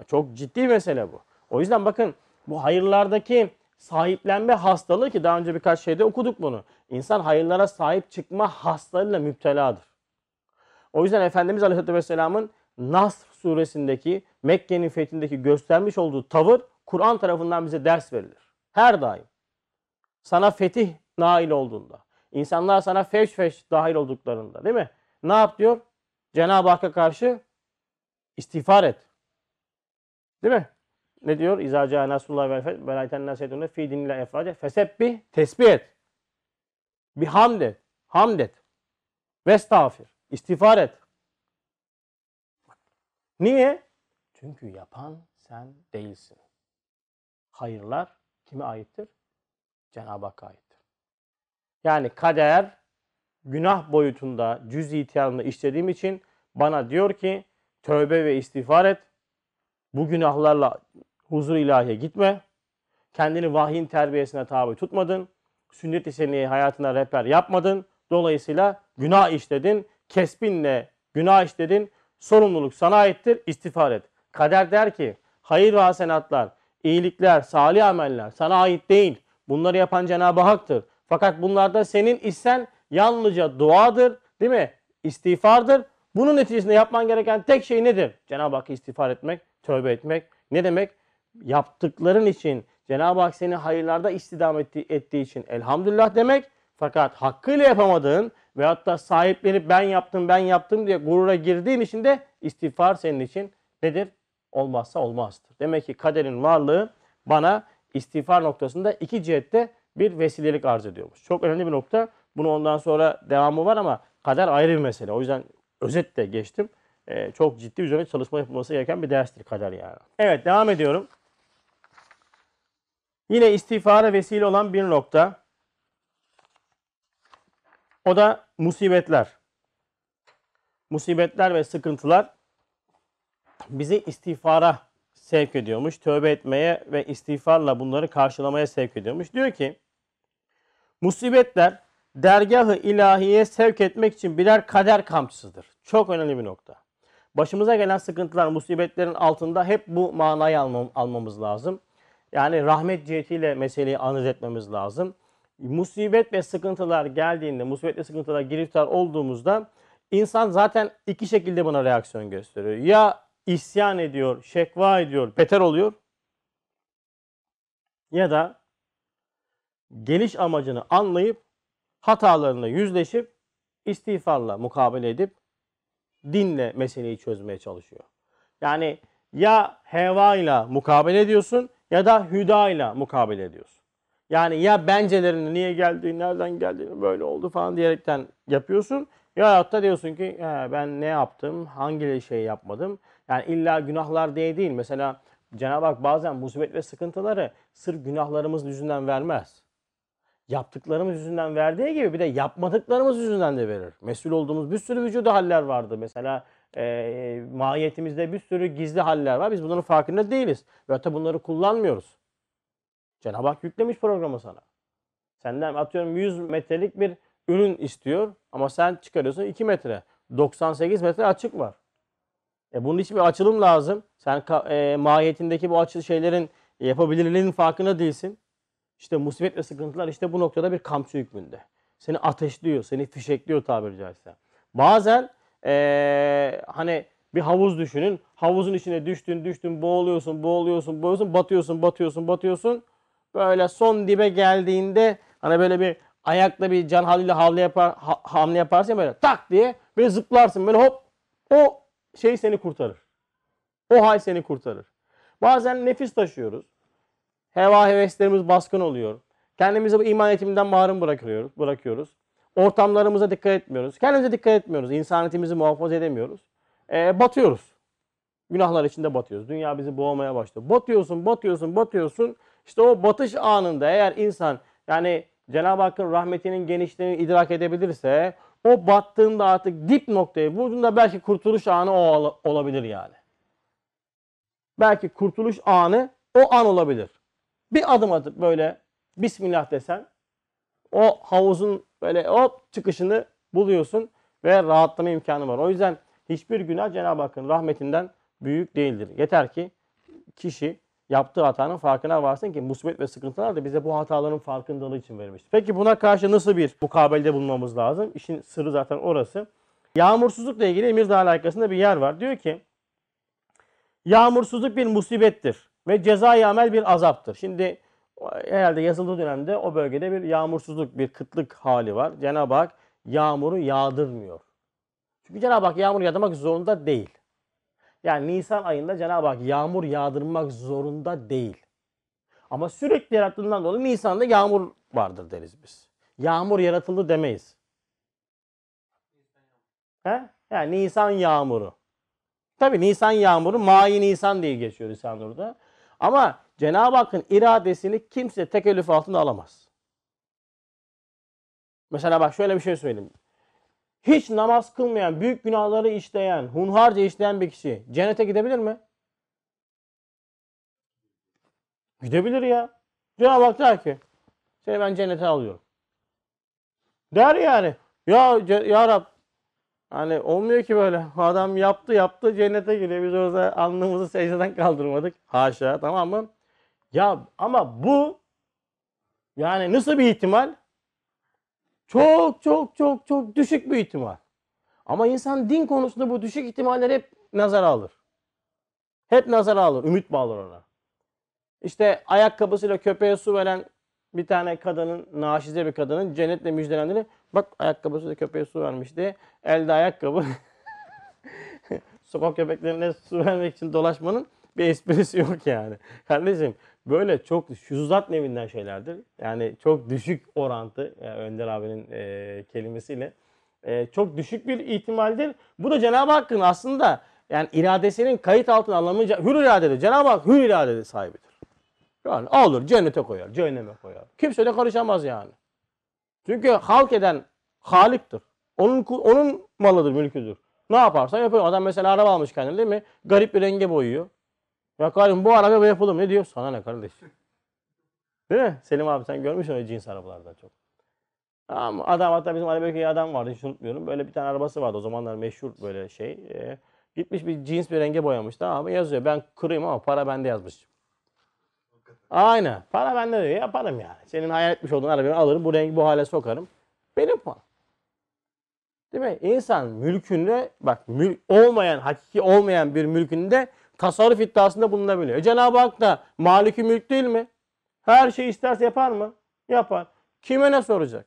Çok ciddi mesele bu. O yüzden bakın bu hayırlardaki sahiplenme hastalığı ki daha önce birkaç şeyde okuduk bunu. İnsan hayırlara sahip çıkma hastalığıyla müpteladır. O yüzden Efendimiz Aleyhisselatü Vesselam'ın Nasr suresindeki Mekke'nin fethindeki göstermiş olduğu tavır Kur'an tarafından bize ders verilir. Her daim. Sana fetih nail olduğunda, insanlar sana feş feş dahil olduklarında değil mi? Ne yap diyor? Cenab-ı Hakk'a karşı istiğfar et. Değil mi? Ne diyor? İza ca nasrullah vel feth ve rayten nasetune fi dinillah efrace fesebbih tesbih et. Bir hamd et. Hamd et. Ve estağfir. İstiğfar et. Niye? Çünkü yapan sen değilsin. Hayırlar kime aittir? Cenab-ı Hakk'a aittir. Yani kader günah boyutunda cüz itiyanını işlediğim için bana diyor ki tövbe ve istiğfar et. Bu günahlarla huzur ilahiye gitme. Kendini vahyin terbiyesine tabi tutmadın. Sünnet-i seniye hayatına rehber yapmadın. Dolayısıyla günah işledin. Kesbinle günah işledin. Sorumluluk sana aittir. İstiğfar et. Kader der ki hayır ve hasenatlar, iyilikler, salih ameller sana ait değil. Bunları yapan Cenab-ı Hak'tır. Fakat bunlarda senin isten yalnızca duadır, değil mi? İstiğfardır. Bunun neticesinde yapman gereken tek şey nedir? Cenab-ı Hakk'a istiğfar etmek, tövbe etmek. Ne demek? Yaptıkların için Cenab-ı Hak seni hayırlarda istidam ettiği, için elhamdülillah demek. Fakat hakkıyla yapamadığın veyahut da sahiplenip ben yaptım ben yaptım diye gurura girdiğin için de istiğfar senin için nedir? Olmazsa olmazdır. Demek ki kaderin varlığı bana istiğfar noktasında iki cihette bir vesilelik arz ediyormuş. Çok önemli bir nokta. Bunu ondan sonra devamı var ama kader ayrı bir mesele. O yüzden özetle geçtim. Ee, çok ciddi üzerine çalışma yapılması gereken bir derstir kader yani. Evet devam ediyorum. Yine istiğfara vesile olan bir nokta. O da musibetler. Musibetler ve sıkıntılar bizi istiğfara sevk ediyormuş. Tövbe etmeye ve istiğfarla bunları karşılamaya sevk ediyormuş. Diyor ki musibetler dergahı ilahiye sevk etmek için birer kader kamçısıdır. Çok önemli bir nokta. Başımıza gelen sıkıntılar, musibetlerin altında hep bu manayı almam, almamız lazım. Yani rahmet cihetiyle meseleyi analiz etmemiz lazım. Musibet ve sıkıntılar geldiğinde, musibet ve sıkıntılar giriftar olduğumuzda insan zaten iki şekilde buna reaksiyon gösteriyor. Ya isyan ediyor, şekva ediyor, beter oluyor. Ya da geliş amacını anlayıp hatalarını yüzleşip istiğfarla mukabele edip dinle meseleyi çözmeye çalışıyor. Yani ya heva ile mukabele ediyorsun ya da hüda ile mukabele ediyorsun. Yani ya bencelerini niye geldiğini, nereden geldiğini böyle oldu falan diyerekten yapıyorsun. Ya da diyorsun ki He, ben ne yaptım, hangi şey yapmadım. Yani illa günahlar diye değil. Mesela Cenab-ı Hak bazen musibet ve sıkıntıları sırf günahlarımız yüzünden vermez. Yaptıklarımız yüzünden verdiği gibi bir de yapmadıklarımız yüzünden de verir. Mesul olduğumuz bir sürü vücuda haller vardı. Mesela e, mahiyetimizde bir sürü gizli haller var. Biz bunların farkında değiliz. Ve hatta bunları kullanmıyoruz. Cenab-ı Hak yüklemiş programı sana. Senden atıyorum 100 metrelik bir ürün istiyor ama sen çıkarıyorsun 2 metre. 98 metre açık var. E bunun için bir açılım lazım. Sen e, mahiyetindeki bu açıl şeylerin yapabilirliğinin farkında değilsin. İşte musibet ve sıkıntılar işte bu noktada bir kamçı hükmünde. Seni ateşliyor, seni fişekliyor tabiri caizse. Bazen ee, hani bir havuz düşünün. Havuzun içine düştün, düştün, boğuluyorsun, boğuluyorsun, boğuluyorsun, batıyorsun, batıyorsun, batıyorsun. Böyle son dibe geldiğinde hani böyle bir ayakla bir can haliyle havle yapar, ha, hamle yaparsın ya böyle tak diye böyle zıplarsın böyle hop o şey seni kurtarır. O hal seni kurtarır. Bazen nefis taşıyoruz. Heva heveslerimiz baskın oluyor. Kendimizi bu iman etiminden mahrum bırakıyoruz. bırakıyoruz. Ortamlarımıza dikkat etmiyoruz. Kendimize dikkat etmiyoruz. İnsaniyetimizi muhafaza edemiyoruz. E, batıyoruz. Günahlar içinde batıyoruz. Dünya bizi boğmaya başlıyor. Batıyorsun, batıyorsun, batıyorsun. İşte o batış anında eğer insan yani Cenab-ı Hakk'ın rahmetinin genişliğini idrak edebilirse o battığında artık dip noktaya vurduğunda belki kurtuluş anı o olabilir yani. Belki kurtuluş anı o an olabilir. Bir adım atıp böyle Bismillah desen o havuzun böyle hop çıkışını buluyorsun ve rahatlama imkanı var. O yüzden hiçbir günah Cenab-ı Hakk'ın rahmetinden büyük değildir. Yeter ki kişi yaptığı hatanın farkına varsın ki musibet ve sıkıntılar da bize bu hataların farkındalığı için verilmiştir. Peki buna karşı nasıl bir mukabelede bulunmamız lazım? İşin sırrı zaten orası. Yağmursuzlukla ilgili Emirdağ alakasında bir yer var. Diyor ki yağmursuzluk bir musibettir ve cezai amel bir azaptır. Şimdi herhalde yazıldığı dönemde o bölgede bir yağmursuzluk, bir kıtlık hali var. Cenab-ı Hak yağmuru yağdırmıyor. Çünkü Cenab-ı Hak yağmur yağdırmak zorunda değil. Yani Nisan ayında Cenab-ı Hak yağmur yağdırmak zorunda değil. Ama sürekli yarattığından dolayı Nisan'da yağmur vardır deriz biz. Yağmur yaratıldı demeyiz. He? Yani Nisan yağmuru. Tabi Nisan yağmuru Mai Nisan diye geçiyor Lisanur'da. Ama Cenab-ı Hakk'ın iradesini kimse tekellüf altında alamaz. Mesela bak şöyle bir şey söyleyeyim. Hiç namaz kılmayan, büyük günahları işleyen, hunharca işleyen bir kişi cennete gidebilir mi? Gidebilir ya. Cenab-ı Hak der ki seni ben cennete alıyorum. Der yani. Ya, ya Rab Hani olmuyor ki böyle. Adam yaptı yaptı cennete giriyor. Biz orada alnımızı secdeden kaldırmadık. Haşa tamam mı? Ya ama bu yani nasıl bir ihtimal? Çok çok çok çok düşük bir ihtimal. Ama insan din konusunda bu düşük ihtimalleri hep nazara alır. Hep nazara alır. Ümit bağlar ona. İşte ayakkabısıyla köpeğe su veren bir tane kadının, naşize bir kadının cennetle müjdelendiğini bak ayakkabısıyla köpeğe su vermişti. Elde ayakkabı. Sokak köpeklerine su vermek için dolaşmanın bir esprisi yok yani. Kardeşim böyle çok şuzat nevinden şeylerdir. Yani çok düşük orantı yani Önder abinin e, kelimesiyle e, çok düşük bir ihtimaldir. Bu da Cenab-ı Hakk'ın aslında yani iradesinin kayıt altına alınmayacak hür iradedir. Cenab-ı Hak hür irade sahibidir. Yani alır cennete koyar, cehenneme koyar. Kimse de karışamaz yani. Çünkü halk eden Halik'tir. Onun onun malıdır, mülküdür. Ne yaparsa yapıyor. Adam mesela araba almış kendine değil mi? Garip bir renge boyuyor. Ya kardeşim bu araba yapılır mı? Ne diyor? Sana ne kardeş? Değil mi? Selim abi sen görmüşsün öyle cins arabalardan çok. Ama adam hatta bizim Arabika'ya adam vardı hiç unutmuyorum. Böyle bir tane arabası vardı o zamanlar meşhur böyle şey. Ee, gitmiş bir cins bir renge boyamış tamam mı? Yazıyor ben kırayım ama para bende yazmış. Aynen. Para bende diyor. Yaparım yani. Senin hayal etmiş olduğun arabayı alırım. Bu rengi bu hale sokarım. Benim param. Değil mi? İnsan mülkünde bak mül, olmayan, hakiki olmayan bir mülkünde tasarruf iddiasında bulunabiliyor. E Cenab-ı Hak da maliki mülk değil mi? Her şeyi isterse yapar mı? Yapar. Kime ne soracak?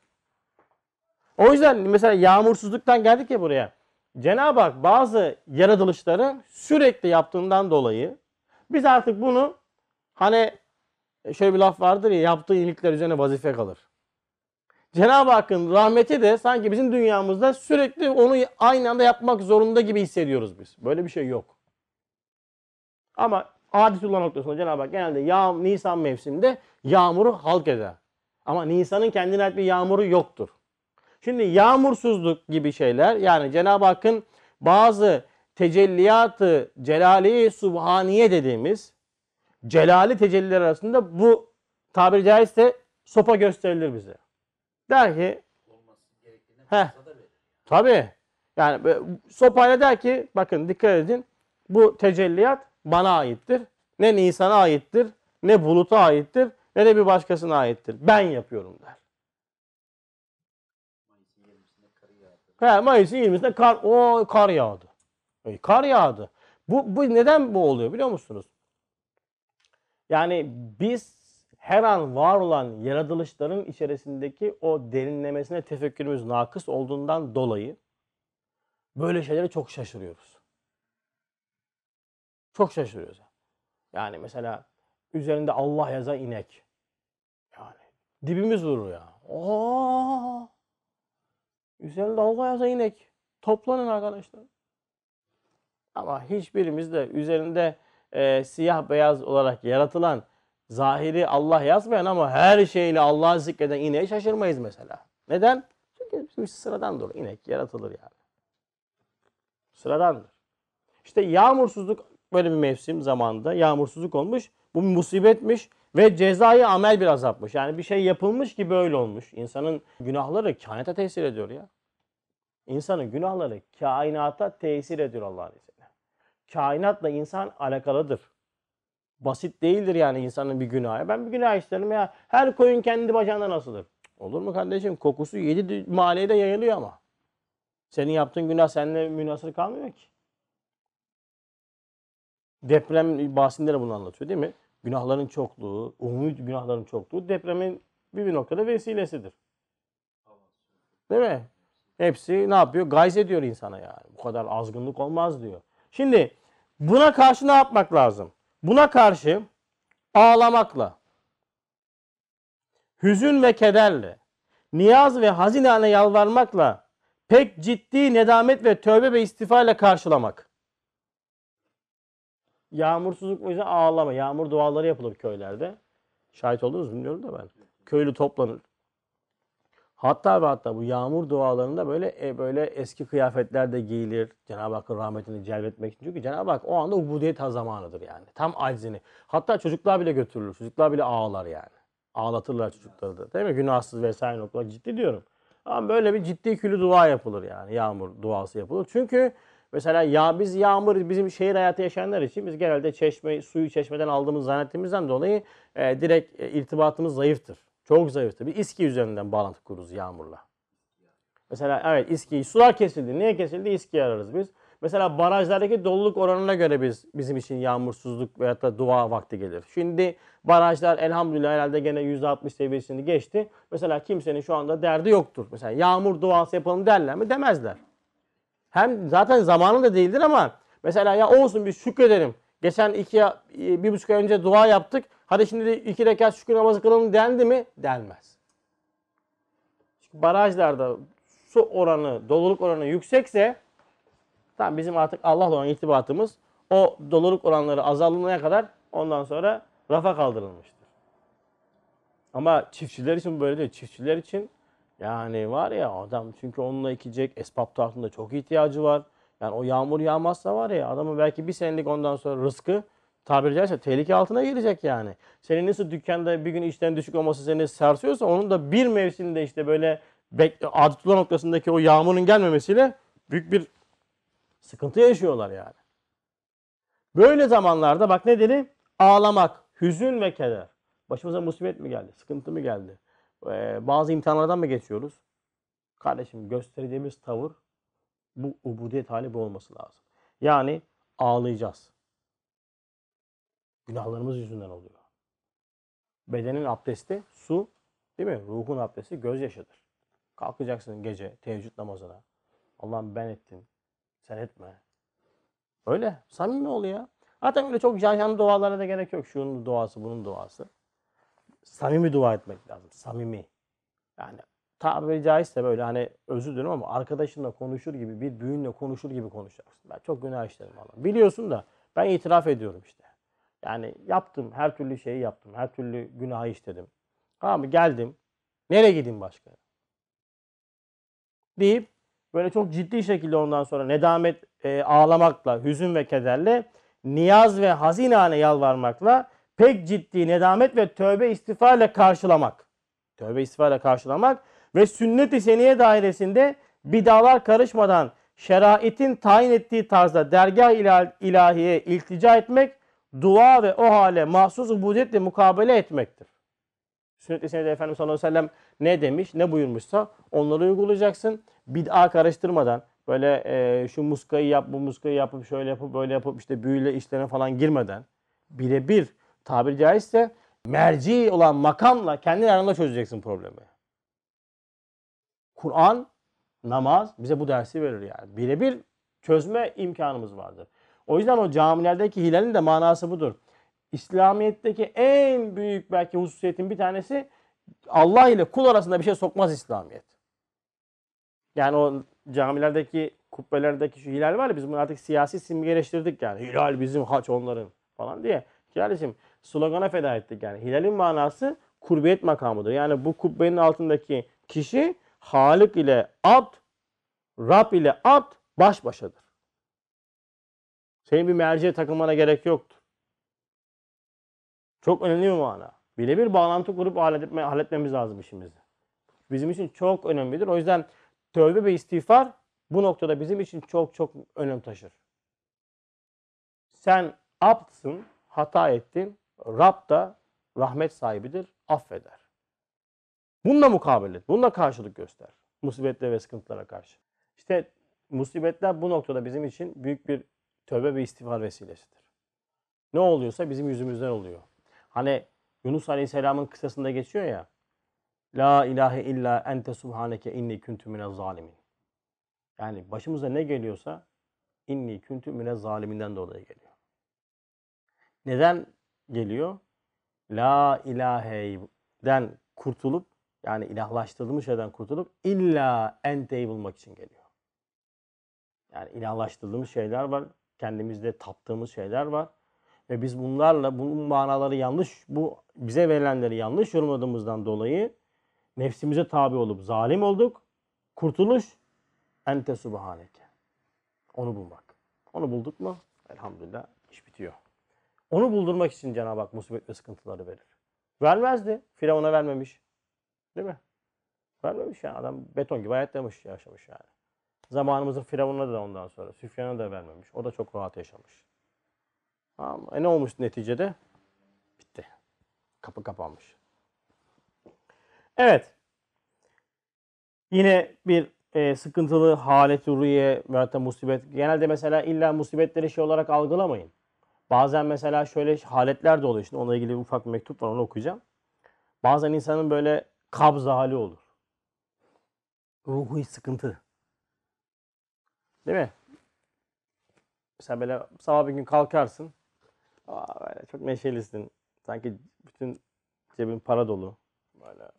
O yüzden mesela yağmursuzluktan geldik ya buraya. Cenab-ı Hak bazı yaratılışları sürekli yaptığından dolayı biz artık bunu hani e, şöyle bir laf vardır ya yaptığı iyilikler üzerine vazife kalır. Cenab-ı Hakk'ın rahmeti de sanki bizim dünyamızda sürekli onu aynı anda yapmak zorunda gibi hissediyoruz biz. Böyle bir şey yok. Ama adetullah noktasında Cenab-ı Hak genelde yağ, Nisan mevsiminde yağmuru halk eder. Ama Nisan'ın kendine ait bir yağmuru yoktur. Şimdi yağmursuzluk gibi şeyler yani Cenab-ı Hakk'ın bazı tecelliyatı celali subhaniye dediğimiz celali tecelliler arasında bu tabiri caizse sopa gösterilir bize. Der ki Heh, tabii. Yani böyle sopayla der ki bakın dikkat edin bu tecelliyat bana aittir. Ne Nisan'a aittir, ne buluta aittir, ne de bir başkasına aittir. Ben yapıyorum der. He, Mayıs'ın 20'sinde kar, o kar yağdı. E, kar yağdı. Bu, bu neden bu oluyor biliyor musunuz? Yani biz her an var olan yaratılışların içerisindeki o derinlemesine tefekkürümüz nakıs olduğundan dolayı böyle şeylere çok şaşırıyoruz. Çok şaşırıyoruz. Yani mesela üzerinde Allah yazan inek. Yani dibimiz vurur ya. Oo! Üzerinde Allah yazan inek. Toplanın arkadaşlar. Ama hiçbirimiz de üzerinde e, siyah beyaz olarak yaratılan zahiri Allah yazmayan ama her şeyle Allah'ı zikreden ineğe şaşırmayız mesela. Neden? Çünkü bizim sıradandır. İnek yaratılır yani. Sıradandır. İşte yağmursuzluk böyle bir mevsim zamanında yağmursuzluk olmuş. Bu bir musibetmiş ve cezayı amel bir azapmış. Yani bir şey yapılmış ki böyle olmuş. İnsanın günahları kainata tesir ediyor ya. İnsanın günahları kainata tesir ediyor Allah'ın izniyle. Kainatla insan alakalıdır. Basit değildir yani insanın bir günahı. Ben bir günah işlerim ya. Her koyun kendi bacağından asılır. Olur mu kardeşim? Kokusu yedi mahalleye de yayılıyor ama. Senin yaptığın günah seninle münasır kalmıyor ki. Deprem bahsinde de bunu anlatıyor değil mi? Günahların çokluğu, umumi günahların çokluğu depremin bir, bir noktada vesilesidir. Değil mi? Hepsi ne yapıyor? Gayz ediyor insana yani. Bu kadar azgınlık olmaz diyor. Şimdi Buna karşı ne yapmak lazım? Buna karşı ağlamakla, hüzün ve kederle, niyaz ve hazinane yalvarmakla, pek ciddi nedamet ve tövbe ve istiğfar ile karşılamak. Yağmursuzluk o yüzden ağlama. Yağmur duaları yapılır köylerde. Şahit oldunuz bilmiyorum da ben. Köylü toplanır. Hatta ve hatta bu yağmur dualarında böyle e, böyle eski kıyafetler de giyilir. Cenab-ı Hakk'ın rahmetini celbetmek için. Çünkü Cenab-ı Hak o anda ubudiyet zamanıdır yani. Tam aczini. Hatta çocuklar bile götürülür. Çocuklar bile ağlar yani. Ağlatırlar çocukları da. Değil mi? Günahsız vesaire noktalar. Ciddi diyorum. Ama böyle bir ciddi külü dua yapılır yani. Yağmur duası yapılır. Çünkü mesela ya biz yağmur bizim şehir hayatı yaşayanlar için biz genelde çeşme suyu çeşmeden aldığımız zannettiğimizden dolayı e, direkt e, irtibatımız zayıftır. Çok zayıftır. Bir İSKİ üzerinden bağlantı kururuz yağmurla. Mesela evet İSKİ sular kesildi. Niye kesildi? İSKİ ararız biz. Mesela barajlardaki doluluk oranına göre biz bizim için yağmursuzluk veyahut da dua vakti gelir. Şimdi barajlar elhamdülillah herhalde gene %60 seviyesini geçti. Mesela kimsenin şu anda derdi yoktur. Mesela yağmur duası yapalım derler mi? Demezler. Hem zaten zamanı da değildir ama mesela ya olsun biz şükredelim. Geçen iki, bir buçuk ay önce dua yaptık. Hadi şimdi de iki rekat şükür namazı kılalım dendi mi? Denmez. Çünkü barajlarda su oranı, doluluk oranı yüksekse tamam bizim artık Allah'la olan irtibatımız o doluluk oranları azalmaya kadar ondan sonra rafa kaldırılmıştır. Ama çiftçiler için böyle değil. Çiftçiler için yani var ya adam çünkü onunla ekecek esbab tarafında çok ihtiyacı var. Yani o yağmur yağmazsa var ya adamın belki bir senelik ondan sonra rızkı tabiri caizse tehlike altına girecek yani. Senin nasıl dükkanda bir gün işten düşük olması seni sarsıyorsa onun da bir mevsimde işte böyle adetullah noktasındaki o yağmurun gelmemesiyle büyük bir sıkıntı yaşıyorlar yani. Böyle zamanlarda bak ne dedi? Ağlamak, hüzün ve keder. Başımıza musibet mi geldi? Sıkıntı mı geldi? Bazı imtihanlardan mı geçiyoruz? Kardeşim göstereceğimiz tavır bu ubudiyet hali bu olması lazım. Yani ağlayacağız. Günahlarımız yüzünden oluyor. Bedenin abdesti su, değil mi? Ruhun abdesti gözyaşıdır. Kalkacaksın gece teheccüd namazına. Allah'ım ben ettim. Sen etme. Öyle. Samimi ol ya. Zaten öyle çok can can dualara da gerek yok. Şunun duası, bunun duası. Samimi dua etmek lazım. Samimi. Yani tabiri caizse böyle hani özür dilerim ama arkadaşınla konuşur gibi bir büyüğünle konuşur gibi konuşacaksın. Ben çok günah işlerim valla. Biliyorsun da ben itiraf ediyorum işte. Yani yaptım her türlü şeyi yaptım. Her türlü günahı işledim. Tamam mı? Geldim. Nereye gideyim başka? Deyip böyle çok ciddi şekilde ondan sonra nedamet e, ağlamakla, hüzün ve kederle, niyaz ve hazinane yalvarmakla pek ciddi nedamet ve tövbe istiğfarla karşılamak. Tövbe istiğfarla karşılamak ve sünnet-i seniye dairesinde bidalar karışmadan şeraitin tayin ettiği tarzda dergah ilah- ilahiye iltica etmek, dua ve o hale mahsus ubudiyetle mukabele etmektir. Sünnet-i senede Efendimiz sallallahu aleyhi ve sellem ne demiş, ne buyurmuşsa onları uygulayacaksın. Bid'a karıştırmadan, böyle e, şu muskayı yap, bu muskayı yapıp, şöyle yapıp, böyle yapıp işte büyüyle işlerine falan girmeden birebir tabiri caizse merci olan makamla kendi aranda çözeceksin problemi. Kur'an, namaz bize bu dersi verir yani. Birebir çözme imkanımız vardır. O yüzden o camilerdeki hilalin de manası budur. İslamiyet'teki en büyük belki hususiyetin bir tanesi Allah ile kul arasında bir şey sokmaz İslamiyet. Yani o camilerdeki kubbelerdeki şu hilal var ya biz bunu artık siyasi simgeleştirdik yani. Hilal bizim haç onların falan diye. Kardeşim slogana feda ettik yani. Hilalin manası kurbiyet makamıdır. Yani bu kubbenin altındaki kişi Halik ile abd, Rab ile abd baş başadır. Senin bir merceğe takılmana gerek yoktur. Çok önemli bir mana. Birebir bağlantı kurup halletme, halletmemiz lazım işimizi. Bizim için çok önemlidir. O yüzden tövbe ve istiğfar bu noktada bizim için çok çok önem taşır. Sen abdsın, hata ettin. Rab da rahmet sahibidir, affeder. Bununla mukabele. Bununla karşılık göster. Musibetlere ve sıkıntılara karşı. İşte musibetler bu noktada bizim için büyük bir tövbe ve istiğfar vesilesidir. Ne oluyorsa bizim yüzümüzden oluyor. Hani Yunus Aleyhisselam'ın kıssasında geçiyor ya. La ilahe illa ente subhaneke inni kuntu minez zalimin. Yani başımıza ne geliyorsa inni kuntu minez zaliminden dolayı geliyor. Neden geliyor? La ilahe'den kurtulup yani ilahlaştırılmış şeyden kurtulup illa enteyi bulmak için geliyor. Yani ilahlaştırılmış şeyler var. Kendimizde taptığımız şeyler var. Ve biz bunlarla bunun manaları yanlış, bu bize verilenleri yanlış yorumladığımızdan dolayı nefsimize tabi olup zalim olduk. Kurtuluş ente subhaneke. Onu bulmak. Onu bulduk mu? Elhamdülillah iş bitiyor. Onu buldurmak için Cenab-ı Hak musibet ve sıkıntıları verir. Vermezdi. Firavun'a vermemiş. Değil mi? Vermemiş yani. Adam beton gibi hayatta yaşamış yani. Zamanımızın Firavun'a da ondan sonra. Süfyan'a da vermemiş. O da çok rahat yaşamış. Tamam. E ne olmuş neticede? Bitti. Kapı kapanmış. Evet. Yine bir e, sıkıntılı halet ruhiye veya da musibet. Genelde mesela illa musibetleri şey olarak algılamayın. Bazen mesela şöyle haletler de oluyor. Şimdi onunla ilgili bir ufak bir mektup var onu okuyacağım. Bazen insanın böyle kabz hali olur. Ruhu sıkıntı. Değil mi? Mesela böyle sabah bir gün kalkarsın. Aa, böyle çok neşelisin. Sanki bütün cebin para dolu. Böyle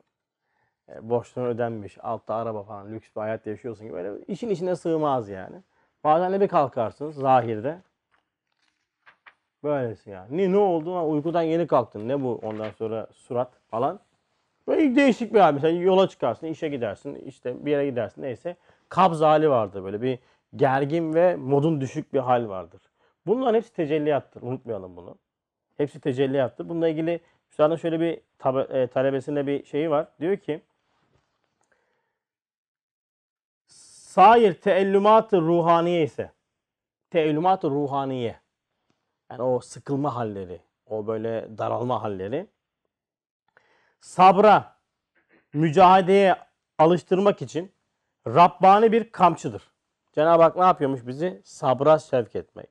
e, borçların ödenmiş. Altta araba falan. Lüks bir hayat yaşıyorsun gibi. Böyle işin içine sığmaz yani. Bazen de bir kalkarsın zahirde. Böylesi yani. Ne, ne oldu? Ha, uykudan yeni kalktın. Ne bu ondan sonra surat falan. Böyle değişik bir hal. Mesela yola çıkarsın, işe gidersin, işte bir yere gidersin neyse. Kabz hali vardır böyle bir gergin ve modun düşük bir hal vardır. Bunların hepsi tecelliyattır. Unutmayalım bunu. Hepsi tecelliyattır. Bununla ilgili Üstadın şöyle bir e, talebesinde bir şeyi var. Diyor ki Sair teellümat-ı ruhaniye ise teellümat-ı ruhaniye yani o sıkılma halleri, o böyle daralma halleri sabra, mücadeleye alıştırmak için Rabbani bir kamçıdır. Cenab-ı Hak ne yapıyormuş bizi? Sabra sevk etmek.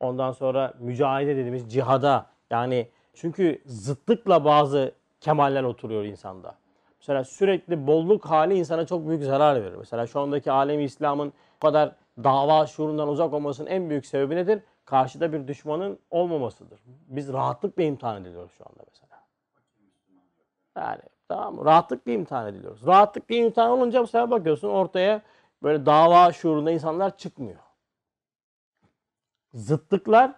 Ondan sonra mücadele dediğimiz cihada yani çünkü zıtlıkla bazı kemaller oturuyor insanda. Mesela sürekli bolluk hali insana çok büyük zarar verir. Mesela şu andaki alemi İslam'ın bu kadar dava şuurundan uzak olmasının en büyük sebebi nedir? Karşıda bir düşmanın olmamasıdır. Biz rahatlıkla imtihan ediliyoruz şu anda mesela. Yani tamam mı? Rahatlıkla imtihan ediliyoruz. Rahatlıkla imtihan olunca bu sefer bakıyorsun ortaya böyle dava şuurunda insanlar çıkmıyor. Zıtlıklar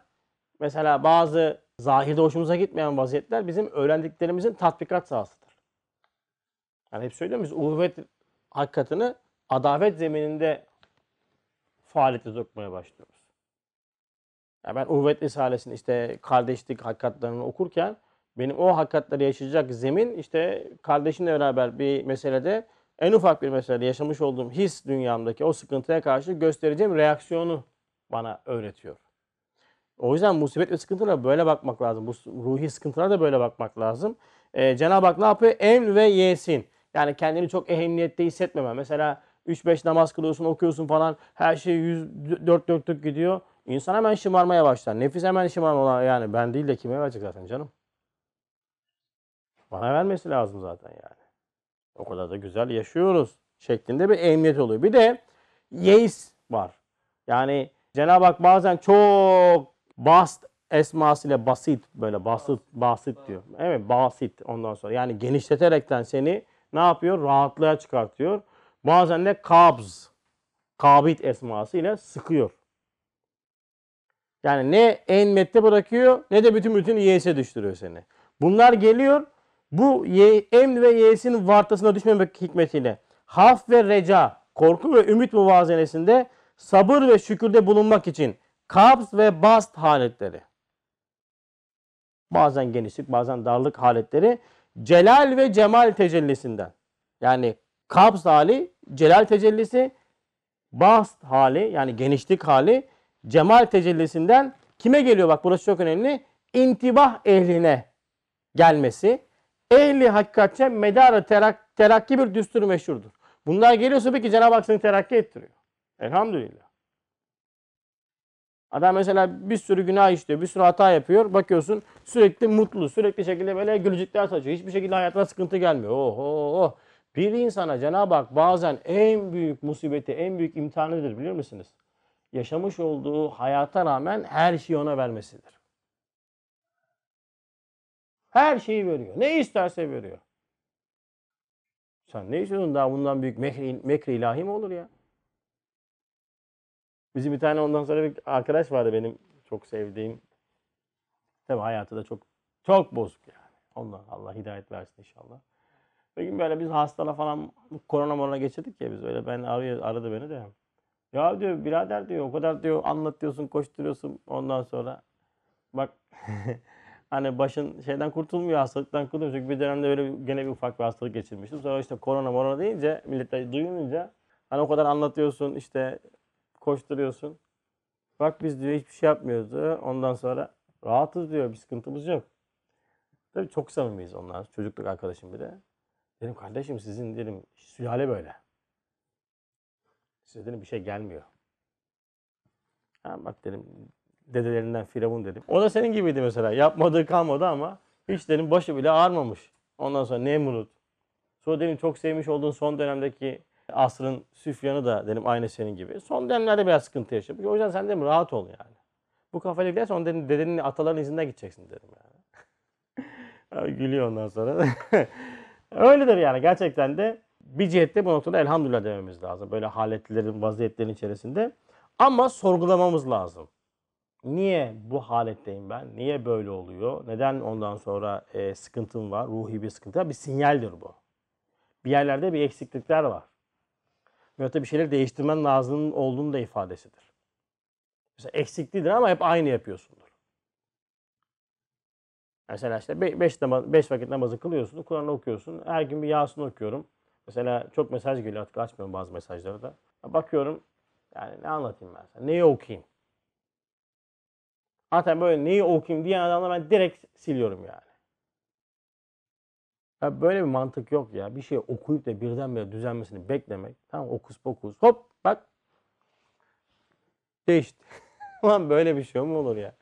mesela bazı zahirde hoşumuza gitmeyen vaziyetler bizim öğrendiklerimizin tatbikat sahasıdır. Yani hep söylüyorum biz uhuvvet hakikatini adavet zemininde faaliyete sokmaya başlıyoruz. Yani ben uhuvvet risalesini işte kardeşlik hakikatlerini okurken benim o hakikatleri yaşayacak zemin işte kardeşimle beraber bir meselede en ufak bir meselede yaşamış olduğum his dünyamdaki o sıkıntıya karşı göstereceğim reaksiyonu bana öğretiyor. O yüzden musibet ve sıkıntılara böyle bakmak lazım. Bu ruhi sıkıntılara da böyle bakmak lazım. Ee, Cenab-ı Hak ne yapıyor? Em ve yesin. Yani kendini çok ehemmiyette hissetmeme. Mesela 3-5 namaz kılıyorsun, okuyorsun falan. Her şey 100 dört dörtlük gidiyor. İnsan hemen şımarmaya başlar. Nefis hemen şımarmaya yani ben değil de kime verecek zaten canım? Bana vermesi lazım zaten yani. O kadar da güzel yaşıyoruz şeklinde bir emniyet oluyor. Bir de yeis var. Yani Cenab-ı Hak bazen çok bast esmasıyla basit böyle basit basit diyor. Evet basit ondan sonra yani genişleterekten seni ne yapıyor? Rahatlığa çıkartıyor. Bazen de kabz kabit esmasıyla sıkıyor. Yani ne enmette bırakıyor ne de bütün bütün yese düşürüyor seni. Bunlar geliyor bu emn ve yesin vartasına düşmemek hikmetiyle haf ve reca, korku ve ümit muvazenesinde sabır ve şükürde bulunmak için kabz ve bast haletleri. Bazen genişlik, bazen darlık haletleri celal ve cemal tecellisinden. Yani kabz hali, celal tecellisi, bast hali yani genişlik hali cemal tecellisinden kime geliyor? Bak burası çok önemli. İntibah ehline gelmesi. Ehli hakikatçe medarı terak, terakki bir düstur meşhurdur. Bunlar geliyorsa peki Cenab-ı Hak seni terakki ettiriyor. Elhamdülillah. Adam mesela bir sürü günah işliyor, bir sürü hata yapıyor. Bakıyorsun sürekli mutlu, sürekli şekilde böyle gülücükler saçıyor. Hiçbir şekilde hayatına sıkıntı gelmiyor. Oh, oh, oh. Bir insana Cenab-ı Hak bazen en büyük musibeti, en büyük imtihanıdır bilir misiniz? Yaşamış olduğu hayata rağmen her şeyi ona vermesidir. Her şeyi veriyor. Ne isterse veriyor. Sen ne istiyorsun daha bundan büyük mekri, mekri ilahi mi olur ya? Bizim bir tane ondan sonra bir arkadaş vardı benim çok sevdiğim. Tabii hayatı da çok çok bozuk yani. Ondan Allah hidayet versin inşallah. Bir gün böyle biz hastala falan korona morona geçirdik ya biz öyle ben arıyor, aradı beni de. Ya diyor birader diyor o kadar diyor anlatıyorsun koşturuyorsun ondan sonra bak hani başın şeyden kurtulmuyor hastalıktan kurtulmuyor. Çünkü bir dönemde öyle bir- gene bir ufak bir hastalık geçirmiştim. Sonra işte korona morona deyince millet de duyunca hani o kadar anlatıyorsun işte koşturuyorsun. Bak biz diyor hiçbir şey yapmıyoruz diyor. Ondan sonra rahatız diyor bir sıkıntımız yok. Tabii çok samimiyiz onlar. Çocukluk arkadaşım bir de. Dedim kardeşim sizin dedim sülale böyle. Size dedim bir şey gelmiyor. Ha, bak dedim dedelerinden Firavun dedim. O da senin gibiydi mesela. Yapmadığı kalmadı ama hiç dedim başı bile ağrımamış. Ondan sonra Nemrut. Sonra dedim çok sevmiş olduğun son dönemdeki asrın Süfyan'ı da dedim aynı senin gibi. Son dönemlerde biraz sıkıntı yaşamış. O yüzden sen dedim rahat ol yani. Bu kafayla gidersen onun dedim dedenin ataların izinden gideceksin dedim yani. Gülüyor ondan sonra. Öyledir yani gerçekten de bir cihette bu noktada elhamdülillah dememiz lazım. Böyle haletlerin, vaziyetlerin içerisinde. Ama sorgulamamız lazım. Niye bu haletteyim ben? Niye böyle oluyor? Neden ondan sonra e, sıkıntım var? Ruhi bir sıkıntı var. Bir sinyaldir bu. Bir yerlerde bir eksiklikler var. Veyahut da bir şeyleri değiştirmen lazım olduğunu da ifadesidir. Mesela eksiklidir ama hep aynı yapıyorsundur. Mesela işte 5 namaz, beş vakit namazı kılıyorsun, Kur'an okuyorsun. Her gün bir Yasin okuyorum. Mesela çok mesaj geliyor artık açmıyorum bazı mesajları da. Bakıyorum yani ne anlatayım ben sana? Neyi okuyayım? Zaten böyle neyi okuyayım diyen adamla ben direkt siliyorum yani. Ya böyle bir mantık yok ya. Bir şey okuyup da birdenbire düzenmesini beklemek. Tamam okus pokus. Hop bak. Değişti. Ulan böyle bir şey mi olur ya?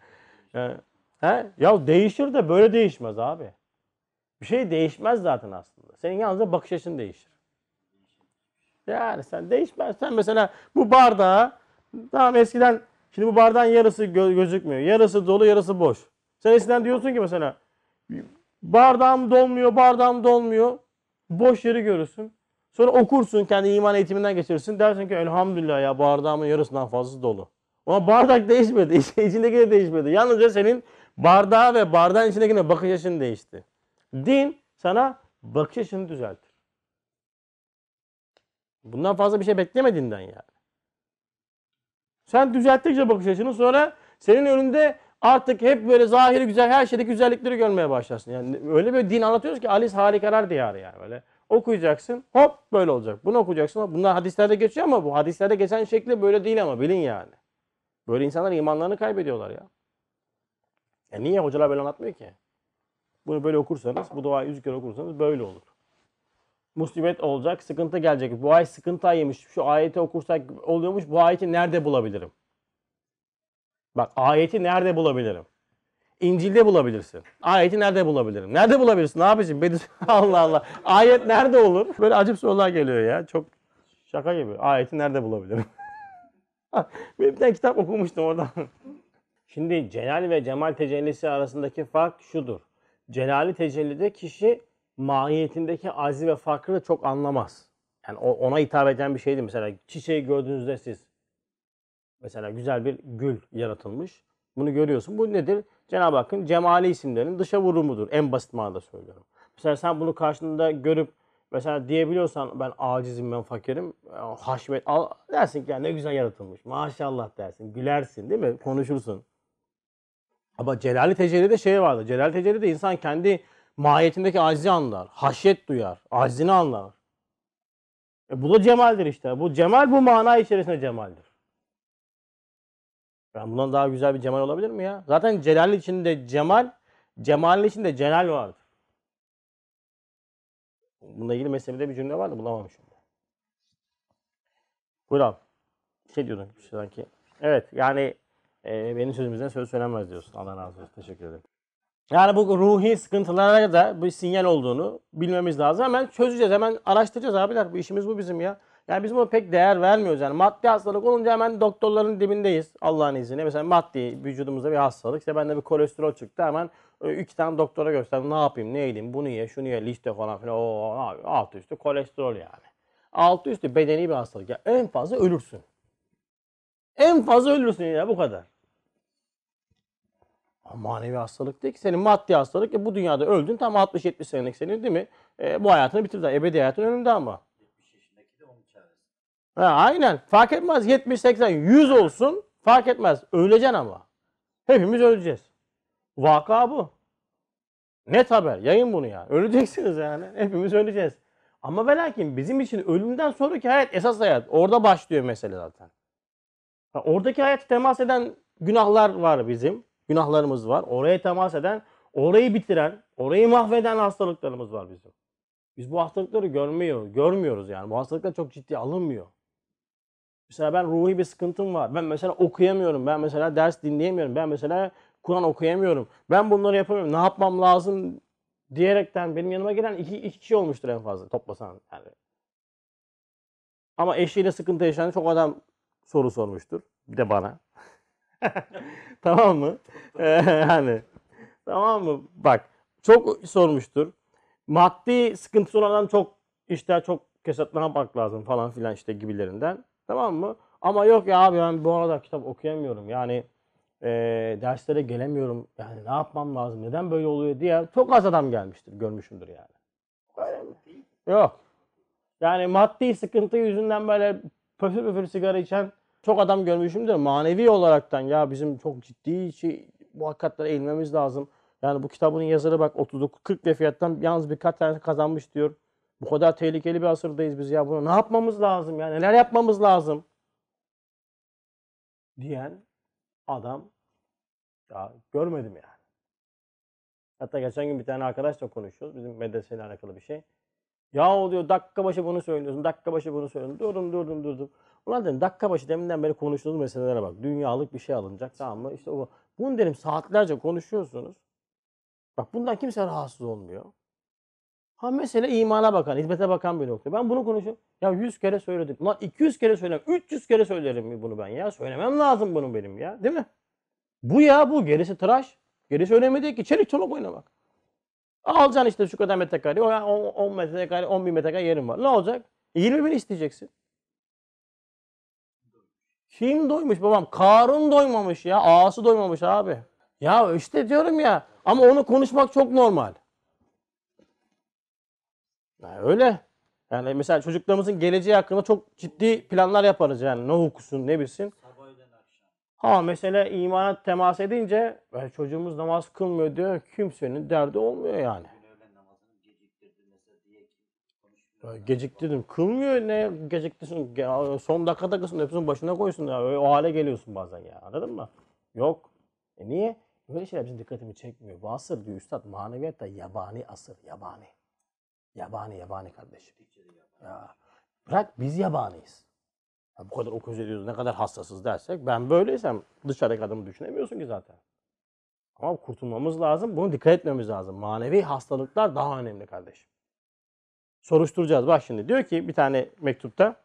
Yani, he? Ya değişir de böyle değişmez abi. Bir şey değişmez zaten aslında. Senin yalnızca bakış açın değişir. Yani sen değişmez. Sen mesela bu bardağı tamam eskiden şimdi bu bardağın yarısı gö- gözükmüyor. Yarısı dolu yarısı boş. Sen eskiden diyorsun ki mesela bardağım dolmuyor bardağım dolmuyor. Boş yeri görürsün. Sonra okursun kendi iman eğitiminden geçirirsin. Dersin ki elhamdülillah ya bardağımın yarısından fazlası dolu. Ama bardak değişmedi. İçindeki de değişmedi. Yalnızca senin bardağa ve bardağın içindekine bakış açın değişti. Din sana bakış açını düzeltir. Bundan fazla bir şey bekleme dinden yani. Sen düzelttikçe bakış açını sonra senin önünde artık hep böyle zahiri güzel her şeydeki güzellikleri görmeye başlarsın. Yani öyle bir din anlatıyoruz ki Alice harikalar diyarı yani böyle. Okuyacaksın hop böyle olacak. Bunu okuyacaksın hop. Bunlar hadislerde geçiyor ama bu hadislerde geçen şekli böyle değil ama bilin yani. Böyle insanlar imanlarını kaybediyorlar ya. Ya niye hocalar böyle anlatmıyor ki? Bunu böyle okursanız, bu duayı yüz kere okursanız böyle olur. Musibet olacak, sıkıntı gelecek. Bu ay sıkıntı ayıymış. Şu ayeti okursak oluyormuş. Bu ayeti nerede bulabilirim? Bak ayeti nerede bulabilirim? İncil'de bulabilirsin. Ayeti nerede bulabilirim? Nerede bulabilirsin? Ne yapıyorsun? Bedi- Allah Allah. Ayet nerede olur? Böyle acip sorular geliyor ya. Çok şaka gibi. Ayeti nerede bulabilirim? bir tane kitap okumuştum oradan. Şimdi celal ve cemal tecellisi arasındaki fark şudur. Celali tecellide kişi mahiyetindeki aziz ve farkı da çok anlamaz. Yani ona hitap eden bir şeydi. Mesela çiçeği gördüğünüzde siz mesela güzel bir gül yaratılmış. Bunu görüyorsun. Bu nedir? Cenab-ı Hakk'ın cemali isimlerinin dışa vurumudur. En basit manada söylüyorum. Mesela sen bunu karşında görüp mesela diyebiliyorsan ben acizim ben fakirim. Haşmet al dersin ki ya ne güzel yaratılmış. Maşallah dersin. Gülersin değil mi? Konuşursun. Ama Celali Tecelli'de şey vardı. Celali Tecelli'de insan kendi mahiyetindeki acizi anlar. Haşyet duyar. Acizini anlar. E bu da cemaldir işte. Bu cemal bu mana içerisinde cemaldir. Yani bundan daha güzel bir cemal olabilir mi ya? Zaten celalin içinde cemal, cemalin içinde celal vardır. Bununla ilgili mezhebinde bir cümle vardı bulamamışım. Buyur abi. Bir şey diyordun sanki. Evet yani e, benim sözümüzden söz söylenmez diyorsun. Allah razı olsun. Teşekkür ederim. Yani bu ruhi sıkıntılara da bir sinyal olduğunu bilmemiz lazım. Hemen çözeceğiz. Hemen araştıracağız abiler. Bu işimiz bu bizim ya. Yani biz buna pek değer vermiyoruz. Yani maddi hastalık olunca hemen doktorların dibindeyiz. Allah'ın izniyle. Mesela maddi vücudumuzda bir hastalık. İşte bende bir kolesterol çıktı. Hemen Ö, iki tane doktora gösterdim. Ne yapayım, ne edeyim, bunu ye, şunu ye, liste falan filan. Oo, abi, altı üstü kolesterol yani. Altı üstü bedeni bir hastalık. Ya en fazla ölürsün. En fazla ölürsün ya bu kadar. Ama manevi hastalık değil ki. Senin maddi hastalık. E bu dünyada öldün tam 60-70 senelik senin değil mi? E, bu hayatını bitirdin. Ebedi hayatın önünde ama. 70 yaşındaki de onun çaresi. Ha, aynen. Fark etmez. 70, 80, 100 olsun. Fark etmez. Öleceksin ama. Hepimiz öleceğiz. Vaka bu. Net haber. Yayın bunu yani. Öleceksiniz yani. Hepimiz öleceğiz. Ama ve lakin bizim için ölümden sonraki hayat esas hayat. Orada başlıyor mesele zaten. Oradaki hayatı temas eden günahlar var bizim. Günahlarımız var. Oraya temas eden, orayı bitiren, orayı mahveden hastalıklarımız var bizim. Biz bu hastalıkları görmüyor, görmüyoruz yani. Bu hastalıklar çok ciddi alınmıyor. Mesela ben ruhi bir sıkıntım var. Ben mesela okuyamıyorum. Ben mesela ders dinleyemiyorum. Ben mesela Kur'an okuyamıyorum. Ben bunları yapamıyorum. Ne yapmam lazım diyerekten benim yanıma gelen iki, iki kişi olmuştur en fazla toplasan. Yani. Ama eşiyle sıkıntı yaşayan çok adam soru sormuştur. Bir de bana. tamam mı? Ee, yani tamam mı? Bak çok sormuştur. Maddi sıkıntısı olan adam çok işte çok kesatlana bak lazım falan filan işte gibilerinden. Tamam mı? Ama yok ya abi ben bu arada kitap okuyamıyorum. Yani eee, derslere gelemiyorum. Yani ne yapmam lazım? Neden böyle oluyor diye çok az adam gelmiştir. Görmüşümdür yani. Öyle mi? Değil. Yok. Yani maddi sıkıntı yüzünden böyle pöfür pöfür sigara içen çok adam görmüşümdür. Manevi olaraktan ya bizim çok ciddi şey, bu hakikatlere eğilmemiz lazım. Yani bu kitabın yazarı bak 39-40 ve fiyattan yalnız birkaç tanesi kazanmış diyor. Bu kadar tehlikeli bir asırdayız biz ya. Bunu ne yapmamız lazım ya? Neler yapmamız lazım? Diyen adam ya görmedim yani. Hatta geçen gün bir tane arkadaşla konuşuyoruz. Bizim medreseyle alakalı bir şey. Ya o diyor dakika başı bunu söylüyorsun, dakika başı bunu söylüyorsun. Durdum durdum durdum. Ulan dedim dakika başı deminden beri konuştuğunuz meselelere bak. Dünyalık bir şey alınacak tamam mı? İşte o. Bunu dedim saatlerce konuşuyorsunuz. Bak bundan kimse rahatsız olmuyor. Ha mesele imana bakan, hizmete bakan bir nokta. Ben bunu konuşuyorum. Ya 100 kere söyledim. Lan 200 kere söylerim. 300 kere söylerim bunu ben ya. Söylemem lazım bunu benim ya. Değil mi? Bu ya bu. Gerisi tıraş. Gerisi önemli değil ki. Çelik çoluk oynamak. Alacaksın işte şu kadar metrekare. O 10 metrekare, 10 bin metrekare yerim var. Ne olacak? 20 bin isteyeceksin. Kim doymuş babam? Karun doymamış ya. Ağası doymamış abi. Ya işte diyorum ya. Ama onu konuşmak çok normal. Ya öyle. Yani mesela çocuklarımızın geleceği hakkında çok ciddi planlar yaparız yani. Ne okusun, ne bilsin. Ha mesela imana temas edince "E, çocuğumuz namaz kılmıyor diyor. Kimsenin derdi olmuyor yani. Gün öğlen namazını geciktirdi mesela diye ki Ya. Geciktirdim. Kılmıyor ne geciktirsin. Ge- Son dakikada kılsın. Hepsinin başına koysun. Ya. O hale geliyorsun bazen ya. Anladın mı? Yok. E niye? Böyle şeyler bizim dikkatimi çekmiyor. Bu asır diyor üstad maneviyat da yabani asır. Yabani. Yabani yabani kardeşim. Ya. Bırak biz yabaniyiz. Ya bu kadar okuz ediyoruz, ne kadar hassasız dersek ben böyleysem dışarıdaki adamı düşünemiyorsun ki zaten. Ama kurtulmamız lazım. Bunu dikkat etmemiz lazım. Manevi hastalıklar daha önemli kardeşim. Soruşturacağız. Bak şimdi diyor ki bir tane mektupta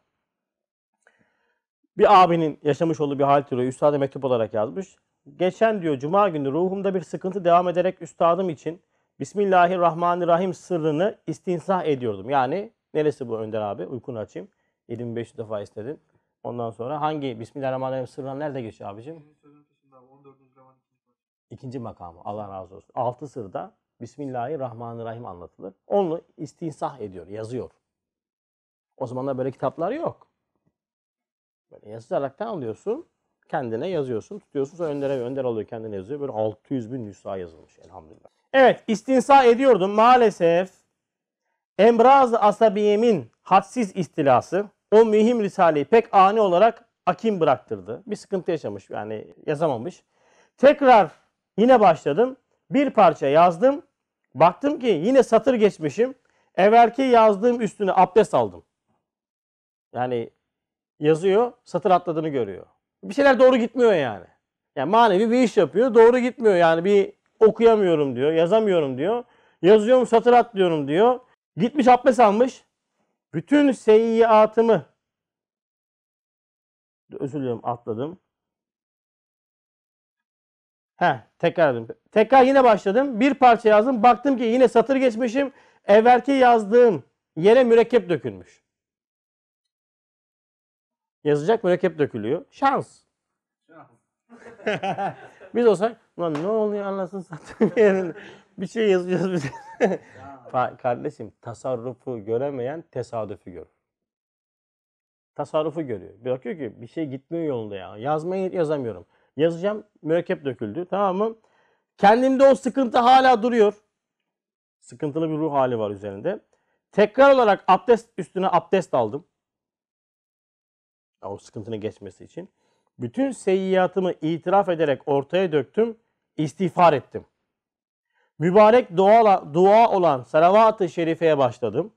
bir abinin yaşamış olduğu bir hal türü üstada mektup olarak yazmış. Geçen diyor cuma günü ruhumda bir sıkıntı devam ederek üstadım için Bismillahirrahmanirrahim sırrını istinsah ediyordum. Yani neresi bu Önder abi? Uykunu açayım. 7500 defa istedin. Ondan sonra hangi Bismillahirrahmanirrahim sırrına nerede geçiyor abicim? İkinci sözün peşinde abi 14. zaman ikinci maç. İkinci makamı. Allah razı olsun. Altı sırda Bismillahirrahmanirrahim anlatılır. Onu istinsah ediyor, yazıyor. O zamanlar böyle kitaplar yok. Böyle yazaraktan alıyorsun, kendine yazıyorsun, tutuyorsun, sonra Önder'e Önder alıyor, kendine yazıyor. Böyle 600 bin nüsha yazılmış elhamdülillah. Evet, istinsa ediyordum. Maalesef Emraz-ı Asabiyemin hadsiz istilası o mühim risaleyi pek ani olarak akim bıraktırdı. Bir sıkıntı yaşamış yani yazamamış. Tekrar yine başladım. Bir parça yazdım. Baktım ki yine satır geçmişim. Evvelki yazdığım üstüne abdest aldım. Yani yazıyor, satır atladığını görüyor. Bir şeyler doğru gitmiyor yani. Yani manevi bir iş yapıyor, doğru gitmiyor. Yani bir okuyamıyorum diyor, yazamıyorum diyor. Yazıyorum, satır atlıyorum diyor. Gitmiş abdest almış. Bütün seyyiatımı özür diliyorum atladım. He, tekrar edin. Tekrar yine başladım. Bir parça yazdım. Baktım ki yine satır geçmişim. Evvelki yazdığım yere mürekkep dökülmüş. Yazacak mürekkep dökülüyor. Şans. Biz olsak lan ne oluyor anlasın satayım yerinde. Bir şey yazacağız biz. Kardeşim tasarrufu göremeyen tesadüfü görür. Tasarrufu görüyor. Bir bakıyor ki bir şey gitmiyor yolunda ya. Yazmayı yazamıyorum. Yazacağım mürekkep döküldü tamam mı? Kendimde o sıkıntı hala duruyor. Sıkıntılı bir ruh hali var üzerinde. Tekrar olarak abdest üstüne abdest aldım. O sıkıntının geçmesi için. Bütün seyyiatımı itiraf ederek ortaya döktüm. istiğfar ettim. Mübarek dua, dua olan salavat-ı şerifeye başladım.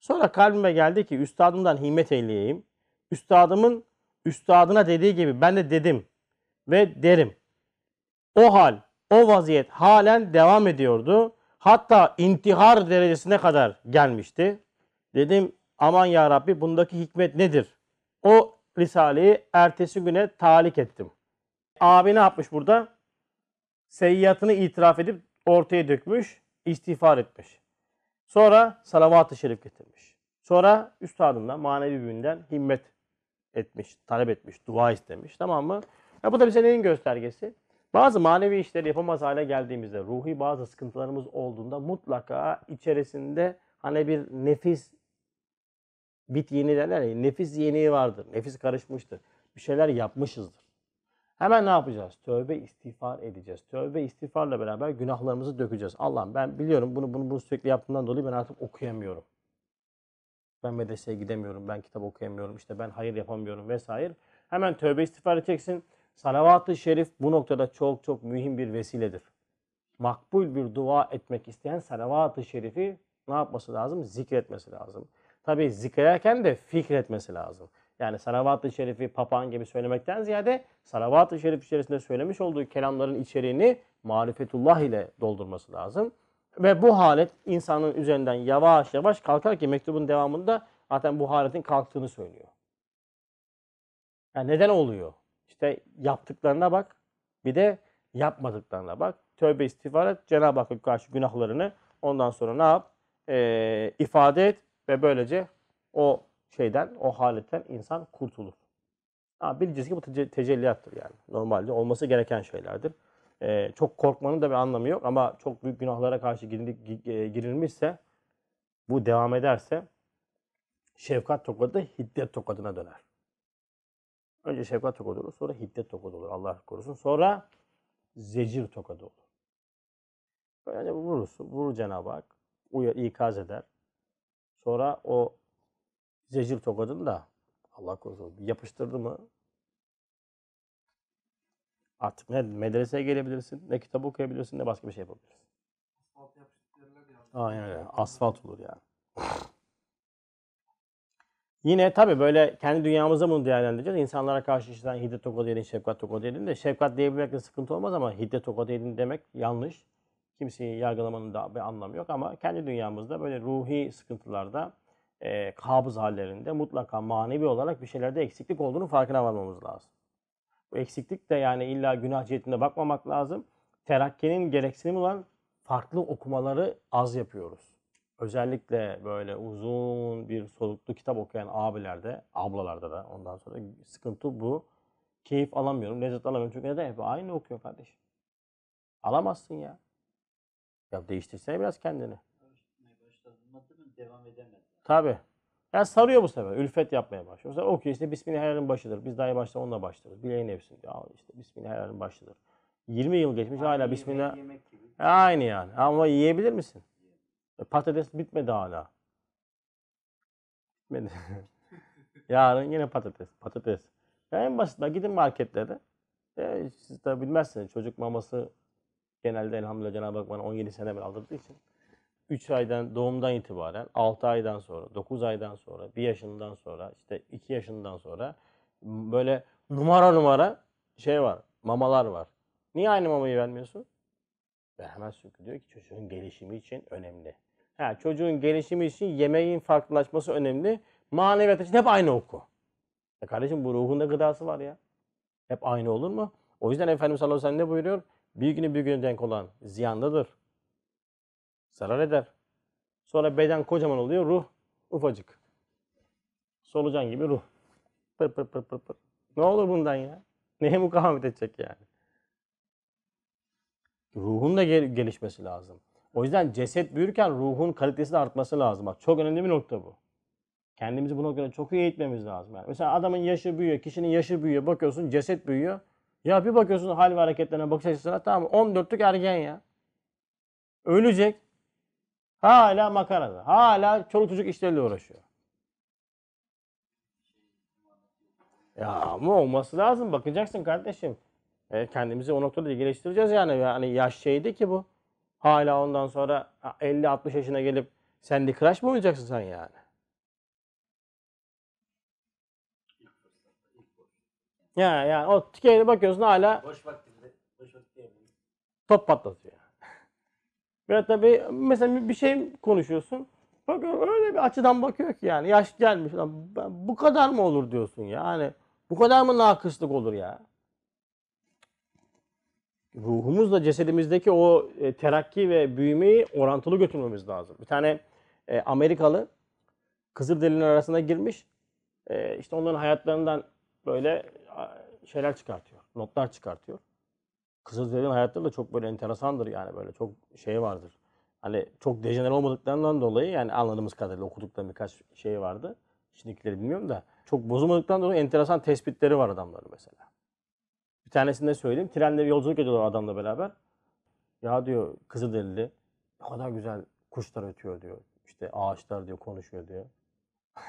Sonra kalbime geldi ki üstadımdan himmet eyleyeyim. Üstadımın üstadına dediği gibi ben de dedim ve derim. O hal, o vaziyet halen devam ediyordu. Hatta intihar derecesine kadar gelmişti. Dedim aman ya Rabbi bundaki hikmet nedir? O Risale'yi ertesi güne talik ettim. Abi ne yapmış burada? Seyyatını itiraf edip ortaya dökmüş, istiğfar etmiş. Sonra salavat-ı şerif getirmiş. Sonra üstadından manevi büyüğünden himmet etmiş, talep etmiş, dua istemiş. Tamam mı? Ya bu da bize neyin göstergesi? Bazı manevi işleri yapamaz hale geldiğimizde, ruhi bazı sıkıntılarımız olduğunda mutlaka içerisinde hani bir nefis bit yeni derler ya, nefis yeniği vardır. Nefis karışmıştır. Bir şeyler yapmışızdır. Hemen ne yapacağız? Tövbe istiğfar edeceğiz. Tövbe istiğfarla beraber günahlarımızı dökeceğiz. Allah'ım ben biliyorum bunu bunu bunu sürekli yaptığımdan dolayı ben artık okuyamıyorum. Ben medreseye gidemiyorum, ben kitap okuyamıyorum, işte ben hayır yapamıyorum vesaire. Hemen tövbe istiğfar edeceksin. Salavat-ı şerif bu noktada çok çok mühim bir vesiledir. Makbul bir dua etmek isteyen salavat-ı şerifi ne yapması lazım? Zikretmesi lazım. Tabi zikrederken de fikretmesi lazım. Yani salavat-ı şerifi papağan gibi söylemekten ziyade salavat-ı şerif içerisinde söylemiş olduğu kelamların içeriğini marifetullah ile doldurması lazım. Ve bu halet insanın üzerinden yavaş yavaş kalkar ki mektubun devamında zaten bu haletin kalktığını söylüyor. Yani neden oluyor? İşte yaptıklarına bak bir de yapmadıklarına bak. Tövbe istiğfar et. Cenab-ı Hakk'a karşı günahlarını ondan sonra ne yap? Ee, ifade et ve böylece o şeyden, o haletten insan kurtulur. Ha, bileceğiz ki bu tece- tecelliyattır yani. Normalde olması gereken şeylerdir. Ee, çok korkmanın da bir anlamı yok ama çok büyük günahlara karşı e, girilmişse, bu devam ederse şefkat tokadı hiddet tokadına döner. Önce şefkat tokadı olur, sonra hiddet tokadı olur. Allah korusun. Sonra zecir tokadı olur. Böyle vurursun, vurur Cenab-ı Hak. Uyar, ikaz eder. Sonra o zecir tokadını da Allah korusun yapıştırdı mı artık ne medreseye gelebilirsin, ne kitap okuyabilirsin, ne başka bir şey yapabilirsin. Asfalt yapışık derler ya. Aynen öyle. Asfalt olur yani. Yine tabii böyle kendi dünyamızda bunu değerlendireceğiz. İnsanlara karşı işte hiddet tokadı edin, şefkat tokadı edin de şefkat diyebilmekle sıkıntı olmaz ama hiddet tokadı edin demek yanlış. Kimseyi yargılamanın da bir anlamı yok ama kendi dünyamızda böyle ruhi sıkıntılarda, e, kabız hallerinde mutlaka manevi olarak bir şeylerde eksiklik olduğunu farkına varmamız lazım. Bu eksiklik de yani illa günah cihetinde bakmamak lazım. Terakkinin gereksinimi olan farklı okumaları az yapıyoruz. Özellikle böyle uzun bir soluklu kitap okuyan abilerde, ablalarda da ondan sonra sıkıntı bu. Keyif alamıyorum, lezzet alamıyorum. Çünkü neden? Hep aynı okuyor kardeşim. Alamazsın ya. Ya değiştirsene biraz kendini. devam edemez. Tabii. Ya sarıyor bu sefer. Ülfet yapmaya başlıyor. Mesela okuyor işte Bismillahirrahmanirrahim başıdır. Biz daha başta onunla başlarız. Bileğin hepsini. Ya işte Bismillahirrahmanirrahim başladır. 20 yıl geçmiş hala Yemek- Bismillah. Yemek gibi. Aynı yani. Ama yiyebilir misin? E, Patates bitmedi hala. Bitmedi. Yarın yine patates. Patates. Ya en basit. bak Gidin marketlere. E, siz de bilmezsiniz. Çocuk maması genelde elhamdülillah Cenab-ı Hak bana 17 sene evvel aldırdığı için 3 aydan doğumdan itibaren 6 aydan sonra 9 aydan sonra 1 yaşından sonra işte 2 yaşından sonra böyle numara numara şey var mamalar var. Niye aynı mamayı vermiyorsun? Vermez çünkü diyor ki çocuğun gelişimi için önemli. Ha, çocuğun gelişimi için yemeğin farklılaşması önemli. Maneviyat için hep aynı oku. E kardeşim bu ruhunda gıdası var ya. Hep aynı olur mu? O yüzden Efendimiz sallallahu aleyhi ve sellem ne buyuruyor? Bir günü bir güne denk olan ziyandadır. Zarar eder. Sonra beden kocaman oluyor, ruh ufacık. Solucan gibi ruh. Pır pır pır pır pır. Ne olur bundan ya? Neye mukavemet edecek yani? Ruhun da gel- gelişmesi lazım. O yüzden ceset büyürken ruhun kalitesi de artması lazım. Bak çok önemli bir nokta bu. Kendimizi bu noktada çok iyi eğitmemiz lazım. Yani mesela adamın yaşı büyüyor, kişinin yaşı büyüyor. Bakıyorsun ceset büyüyor. Ya bir bakıyorsun hal ve hareketlerine, bakış açısına tamam 14'lük ergen ya. Ölecek. Hala makarada. Hala çoluk çocuk işleriyle uğraşıyor. Ya ama olması lazım. Bakacaksın kardeşim. E, kendimizi o noktada geliştireceğiz yani. Yani yaş şeydi ki bu. Hala ondan sonra 50-60 yaşına gelip Sandy Crush mı oynayacaksın sen yani? Ya yani o tikeyle bakıyorsun hala Boş vaktinde, boş vakti top patlatıyor. Ve tabii mesela bir şey konuşuyorsun. Bakıyor öyle bir açıdan bakıyor ki yani yaş gelmiş. Lan bu kadar mı olur diyorsun ya. Yani bu kadar mı nakıslık olur ya? Ruhumuzla cesedimizdeki o e, terakki ve büyümeyi orantılı götürmemiz lazım. Bir tane e, Amerikalı Kızılderililer arasına girmiş. E, işte onların hayatlarından böyle şeyler çıkartıyor. Notlar çıkartıyor. Kızılderililerin hayatları da çok böyle enteresandır yani böyle çok şey vardır. Hani çok dejener olmadıklarından dolayı yani anladığımız kadarıyla okuduklarım birkaç şey vardı. Şimdikileri bilmiyorum da çok bozulmadıktan dolayı enteresan tespitleri var adamların mesela. Bir tanesini de söyleyeyim. Trenle yolculuk ediyorlar adamla beraber. Ya diyor Kızılderili ne kadar güzel kuşlar ötüyor diyor. İşte ağaçlar diyor konuşuyor diyor.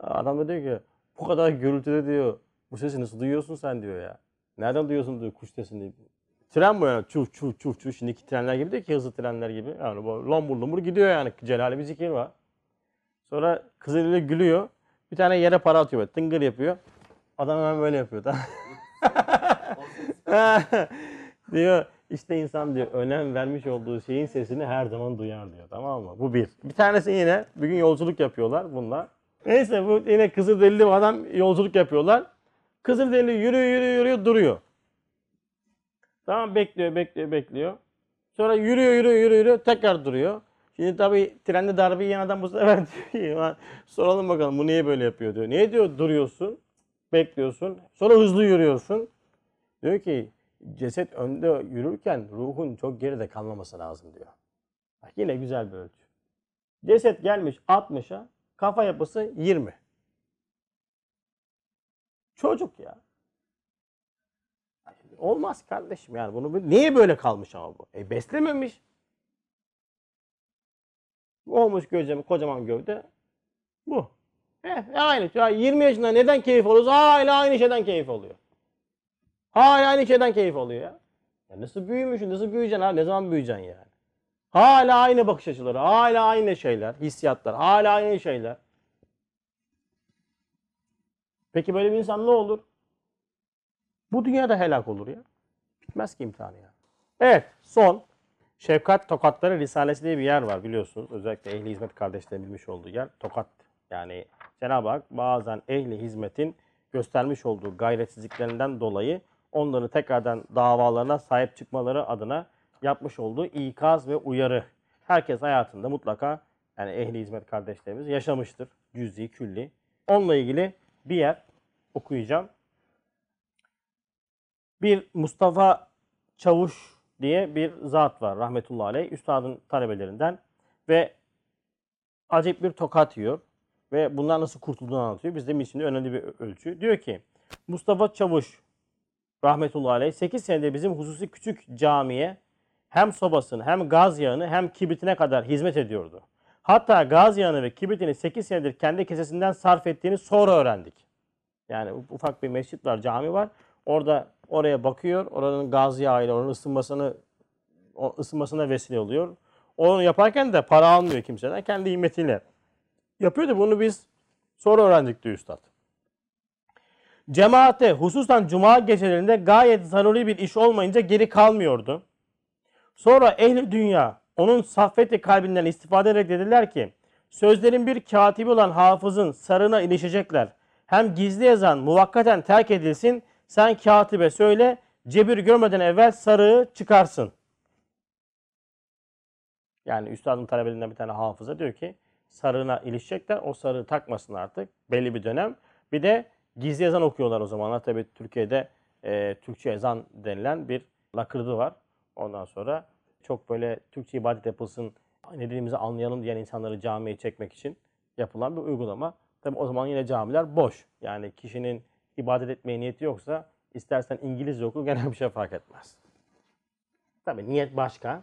Adam da diyor ki bu kadar gürültüde diyor bu sesi nasıl duyuyorsun sen diyor ya. Nereden duyuyorsun diyor kuş sesini. Tren bu yani çuf çuf çuf çuf. Şimdiki trenler gibi değil ki hızlı trenler gibi. Yani bu lombur lombur gidiyor yani. Celali bir zikir var. Sonra Kızılderili gülüyor. Bir tane yere para atıyor böyle tıngır yapıyor. Adam hemen böyle yapıyor. Tamam. diyor işte insan diyor önem vermiş olduğu şeyin sesini her zaman duyar diyor tamam mı? Bu bir. Bir tanesi yine bir gün yolculuk yapıyorlar bunlar. Neyse bu yine Kızılderili adam yolculuk yapıyorlar. Kızılderili yürüyor yürüyor yürüyor duruyor. Tamam bekliyor bekliyor bekliyor. Sonra yürüyor yürüyor yürüyor yürüyor tekrar duruyor. Şimdi tabii trende darbe yiyen adam bu sefer diyor ki, "Ulan soralım bakalım bu niye böyle yapıyor diyor. Niye diyor duruyorsun, bekliyorsun, sonra hızlı yürüyorsun. Diyor ki ceset önde yürürken ruhun çok geride kalmaması lazım diyor. Bak yine güzel bir ölçü. Ceset gelmiş 60'a, kafa yapısı 20. Çocuk ya. Olmaz kardeşim yani bunu niye böyle kalmış ama bu? E beslememiş. Olmuş gövde, kocaman gövde. Bu. Eh, aynı. Ya 20 yaşında neden keyif alıyoruz? Hala aynı şeyden keyif alıyor. Hala aynı şeyden keyif alıyor ya. ya nasıl büyümüşsün, nasıl büyüyeceksin ha? Ne zaman büyüyeceksin yani? Hala aynı bakış açıları, hala aynı şeyler, hissiyatlar, hala aynı şeyler. Peki böyle bir insan ne olur? Bu dünyada helak olur ya. Bitmez ki imtihanı ya. Evet son. Şefkat Tokatları Risalesi diye bir yer var biliyorsunuz. Özellikle ehli hizmet kardeşlerin bilmiş olduğu yer Tokat. Yani Cenab-ı Hak bazen ehli hizmetin göstermiş olduğu gayretsizliklerinden dolayı onları tekrardan davalarına sahip çıkmaları adına yapmış olduğu ikaz ve uyarı. Herkes hayatında mutlaka yani ehli hizmet kardeşlerimiz yaşamıştır. Cüz'i, külli. Onunla ilgili bir yer okuyacağım. Bir Mustafa Çavuş diye bir zat var rahmetullahi aleyh. Üstadın talebelerinden ve acayip bir tokat yiyor. Ve bundan nasıl kurtulduğunu anlatıyor. Bizim için önemli bir ölçü. Diyor ki Mustafa Çavuş rahmetullahi aleyh 8 senede bizim hususi küçük camiye hem sobasını hem gaz yağını hem kibritine kadar hizmet ediyordu. Hatta gaz yağını ve kibritini 8 senedir kendi kesesinden sarf ettiğini sonra öğrendik. Yani ufak bir mescit var, cami var. Orada oraya bakıyor. Oranın gaz yağıyla onun ısınmasını ısınmasına vesile oluyor. Onu yaparken de para almıyor kimseden. Kendi himmetiyle yapıyor da bunu biz sonra öğrendik diyor üstad. Cemaate hususan cuma gecelerinde gayet zaruri bir iş olmayınca geri kalmıyordu. Sonra ehli dünya onun saffeti kalbinden istifade ederek dediler ki sözlerin bir katibi olan hafızın sarına ilişecekler. Hem gizli yazan muvakkaten terk edilsin sen katibe söyle cebir görmeden evvel sarığı çıkarsın. Yani üstadın talebelerinden bir tane hafıza diyor ki sarığına ilişecekler. O sarığı takmasın artık belli bir dönem. Bir de gizli ezan okuyorlar o zamanlar. Tabii Türkiye'de e, Türkçe ezan denilen bir lakırdı var. Ondan sonra çok böyle Türkçe ibadet yapılsın, ne dediğimizi anlayalım diyen insanları camiye çekmek için yapılan bir uygulama. Tabii o zaman yine camiler boş. Yani kişinin ibadet etmeye niyeti yoksa istersen İngilizce oku gene bir şey fark etmez. Tabii niyet başka.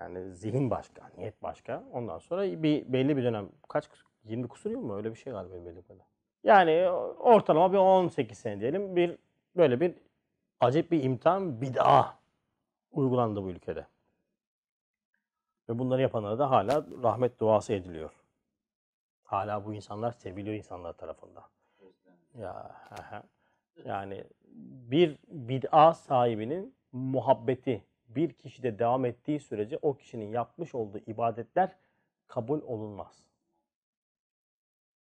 Yani zihin başka, niyet başka. Ondan sonra bir belli bir dönem kaç 20 kusur yıl mı öyle bir şey galiba bildiğim kadarıyla. Yani ortalama bir 18 sene diyelim bir böyle bir acayip bir imtihan bid'a uygulandı bu ülkede. Ve bunları yapanlara da hala rahmet duası ediliyor. Hala bu insanlar seviliyor insanlar tarafından. Ya yani bir bid'a sahibinin muhabbeti bir kişide devam ettiği sürece o kişinin yapmış olduğu ibadetler kabul olunmaz.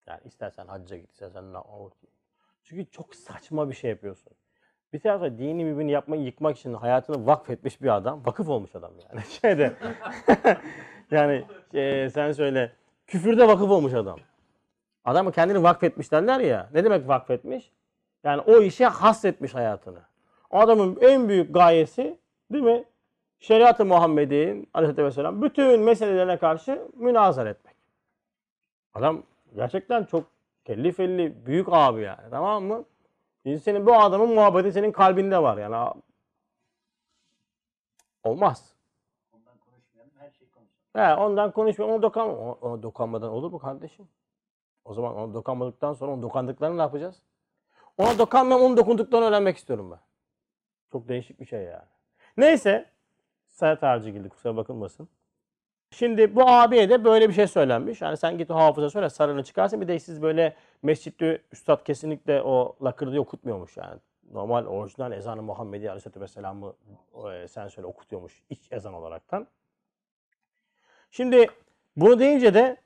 Yani istersen hacca git, istersen na- o- Çünkü çok saçma bir şey yapıyorsun. Bir tarafta dini birbirini yapmayı yıkmak için hayatını vakfetmiş bir adam, vakıf olmuş adam yani. Şeyde, yani e, sen söyle, küfürde vakıf olmuş adam. Adamı kendini vakfetmiş derler ya. Ne demek vakfetmiş? Yani o işe hasretmiş hayatını. Adamın en büyük gayesi değil mi? Şeriat-ı Muhammed'in aleyhissalatü vesselam bütün meselelerine karşı münazara etmek. Adam gerçekten çok kelli felli büyük abi yani tamam mı? Şimdi senin bu adamın muhabbeti senin kalbinde var yani. Olmaz. Ondan konuşmayalım, her şeyi konuşalım. He, ondan konuşma, ona dokan, ona, dokanmadan olur mu kardeşim? O zaman ona dokanmadıktan sonra onun dokandıklarını ne yapacağız? Ona dokanmam, onun dokunduklarını öğrenmek istiyorum ben. Çok değişik bir şey yani. Neyse, Serhat Harcıgildi kusura bakılmasın. Şimdi bu abiye de böyle bir şey söylenmiş. Yani sen git o hafıza söyle sarını çıkarsın. Bir de siz böyle mescitte üstad kesinlikle o lakırdı okutmuyormuş yani. Normal orijinal ezanı Muhammedi Aleyhisselatü Vesselam'ı e, sen söyle okutuyormuş iç ezan olaraktan. Şimdi bunu deyince de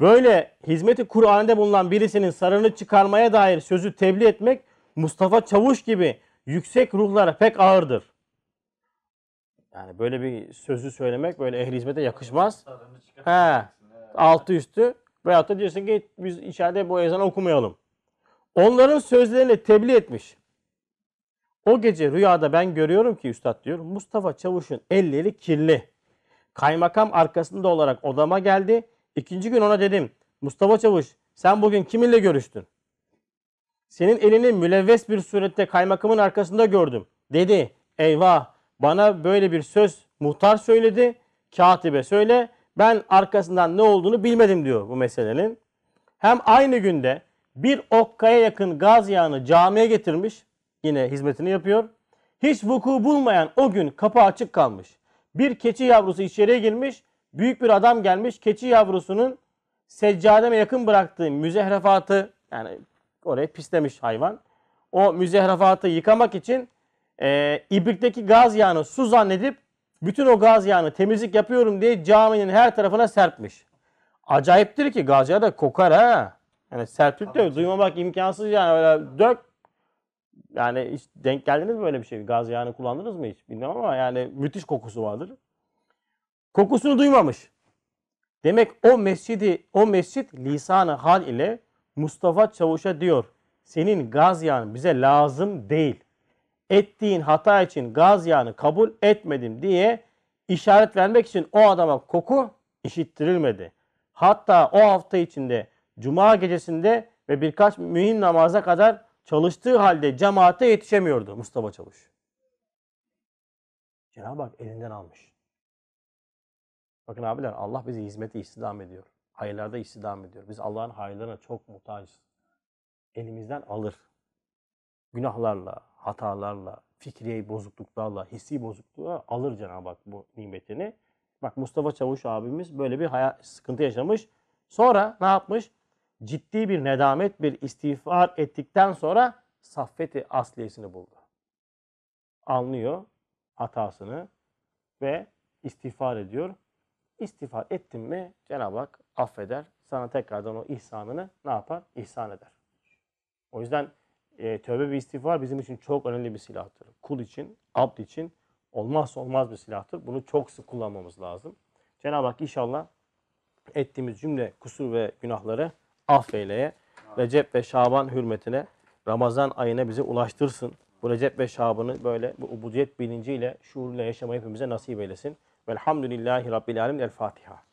böyle hizmeti Kur'an'da bulunan birisinin sarını çıkarmaya dair sözü tebliğ etmek Mustafa Çavuş gibi yüksek ruhlara pek ağırdır. Yani böyle bir sözü söylemek böyle ehli hizmete yakışmaz. He. Altı üstü. Veyahut da diyorsun ki biz içeride bu ezanı okumayalım. Onların sözlerini tebliğ etmiş. O gece rüyada ben görüyorum ki üstad diyor Mustafa Çavuş'un elleri kirli. Kaymakam arkasında olarak odama geldi. İkinci gün ona dedim Mustafa Çavuş sen bugün kiminle görüştün? Senin elini mülevves bir surette kaymakamın arkasında gördüm. Dedi eyvah bana böyle bir söz muhtar söyledi. Katibe söyle ben arkasından ne olduğunu bilmedim diyor bu meselenin. Hem aynı günde bir okkaya yakın gaz yağını camiye getirmiş. Yine hizmetini yapıyor. Hiç vuku bulmayan o gün kapı açık kalmış. Bir keçi yavrusu içeriye girmiş. Büyük bir adam gelmiş. Keçi yavrusunun seccademe yakın bıraktığı müzehrefatı yani oraya pislemiş hayvan. O müzehrefatı yıkamak için e, ibrikteki gaz yağını su zannedip bütün o gaz yağını temizlik yapıyorum diye caminin her tarafına serpmiş. Acayiptir ki gaz yağı da kokar ha. Yani serpip de duymamak imkansız yani öyle dök. Yani hiç denk geldiniz mi böyle bir şey? Gaz yağını kullandınız mı hiç? Bilmem ama yani müthiş kokusu vardır. Kokusunu duymamış. Demek o mescidi, o mescit lisanı hal ile Mustafa Çavuş'a diyor. Senin gaz yağın bize lazım değil. Ettiğin hata için gaz yağını kabul etmedim diye işaret vermek için o adama koku işittirilmedi. Hatta o hafta içinde cuma gecesinde ve birkaç mühim namaza kadar çalıştığı halde cemaate yetişemiyordu Mustafa Çavuş. Cenab-ı Hak elinden almış. Bakın abiler Allah bizi hizmete istihdam ediyor. Hayırlarda istihdam ediyor. Biz Allah'ın hayırlarına çok muhtacız. Elimizden alır. Günahlarla, hatalarla, fikri bozukluklarla, hissi bozukluklarla alır Cenab-ı Hak bu nimetini. Bak Mustafa Çavuş abimiz böyle bir hayat, sıkıntı yaşamış. Sonra ne yapmış? Ciddi bir nedamet, bir istiğfar ettikten sonra saffeti asliyesini buldu. Anlıyor hatasını ve istiğfar ediyor. İstiğfar ettin mi Cenab-ı Hak affeder. Sana tekrardan o ihsanını ne yapar? İhsan eder. O yüzden e, tövbe ve istiğfar bizim için çok önemli bir silahtır. Kul için, abd için olmazsa olmaz bir silahtır. Bunu çok sık kullanmamız lazım. Cenab-ı Hak inşallah ettiğimiz cümle kusur ve günahları affeyleye. Recep ve Şaban hürmetine Ramazan ayına bize ulaştırsın. Bu Recep ve Şaban'ı böyle bu ubudiyet bilinciyle, şuurla yaşamayı hepimize nasip eylesin. Velhamdülillahi Rabbil Alemin. El Fatiha.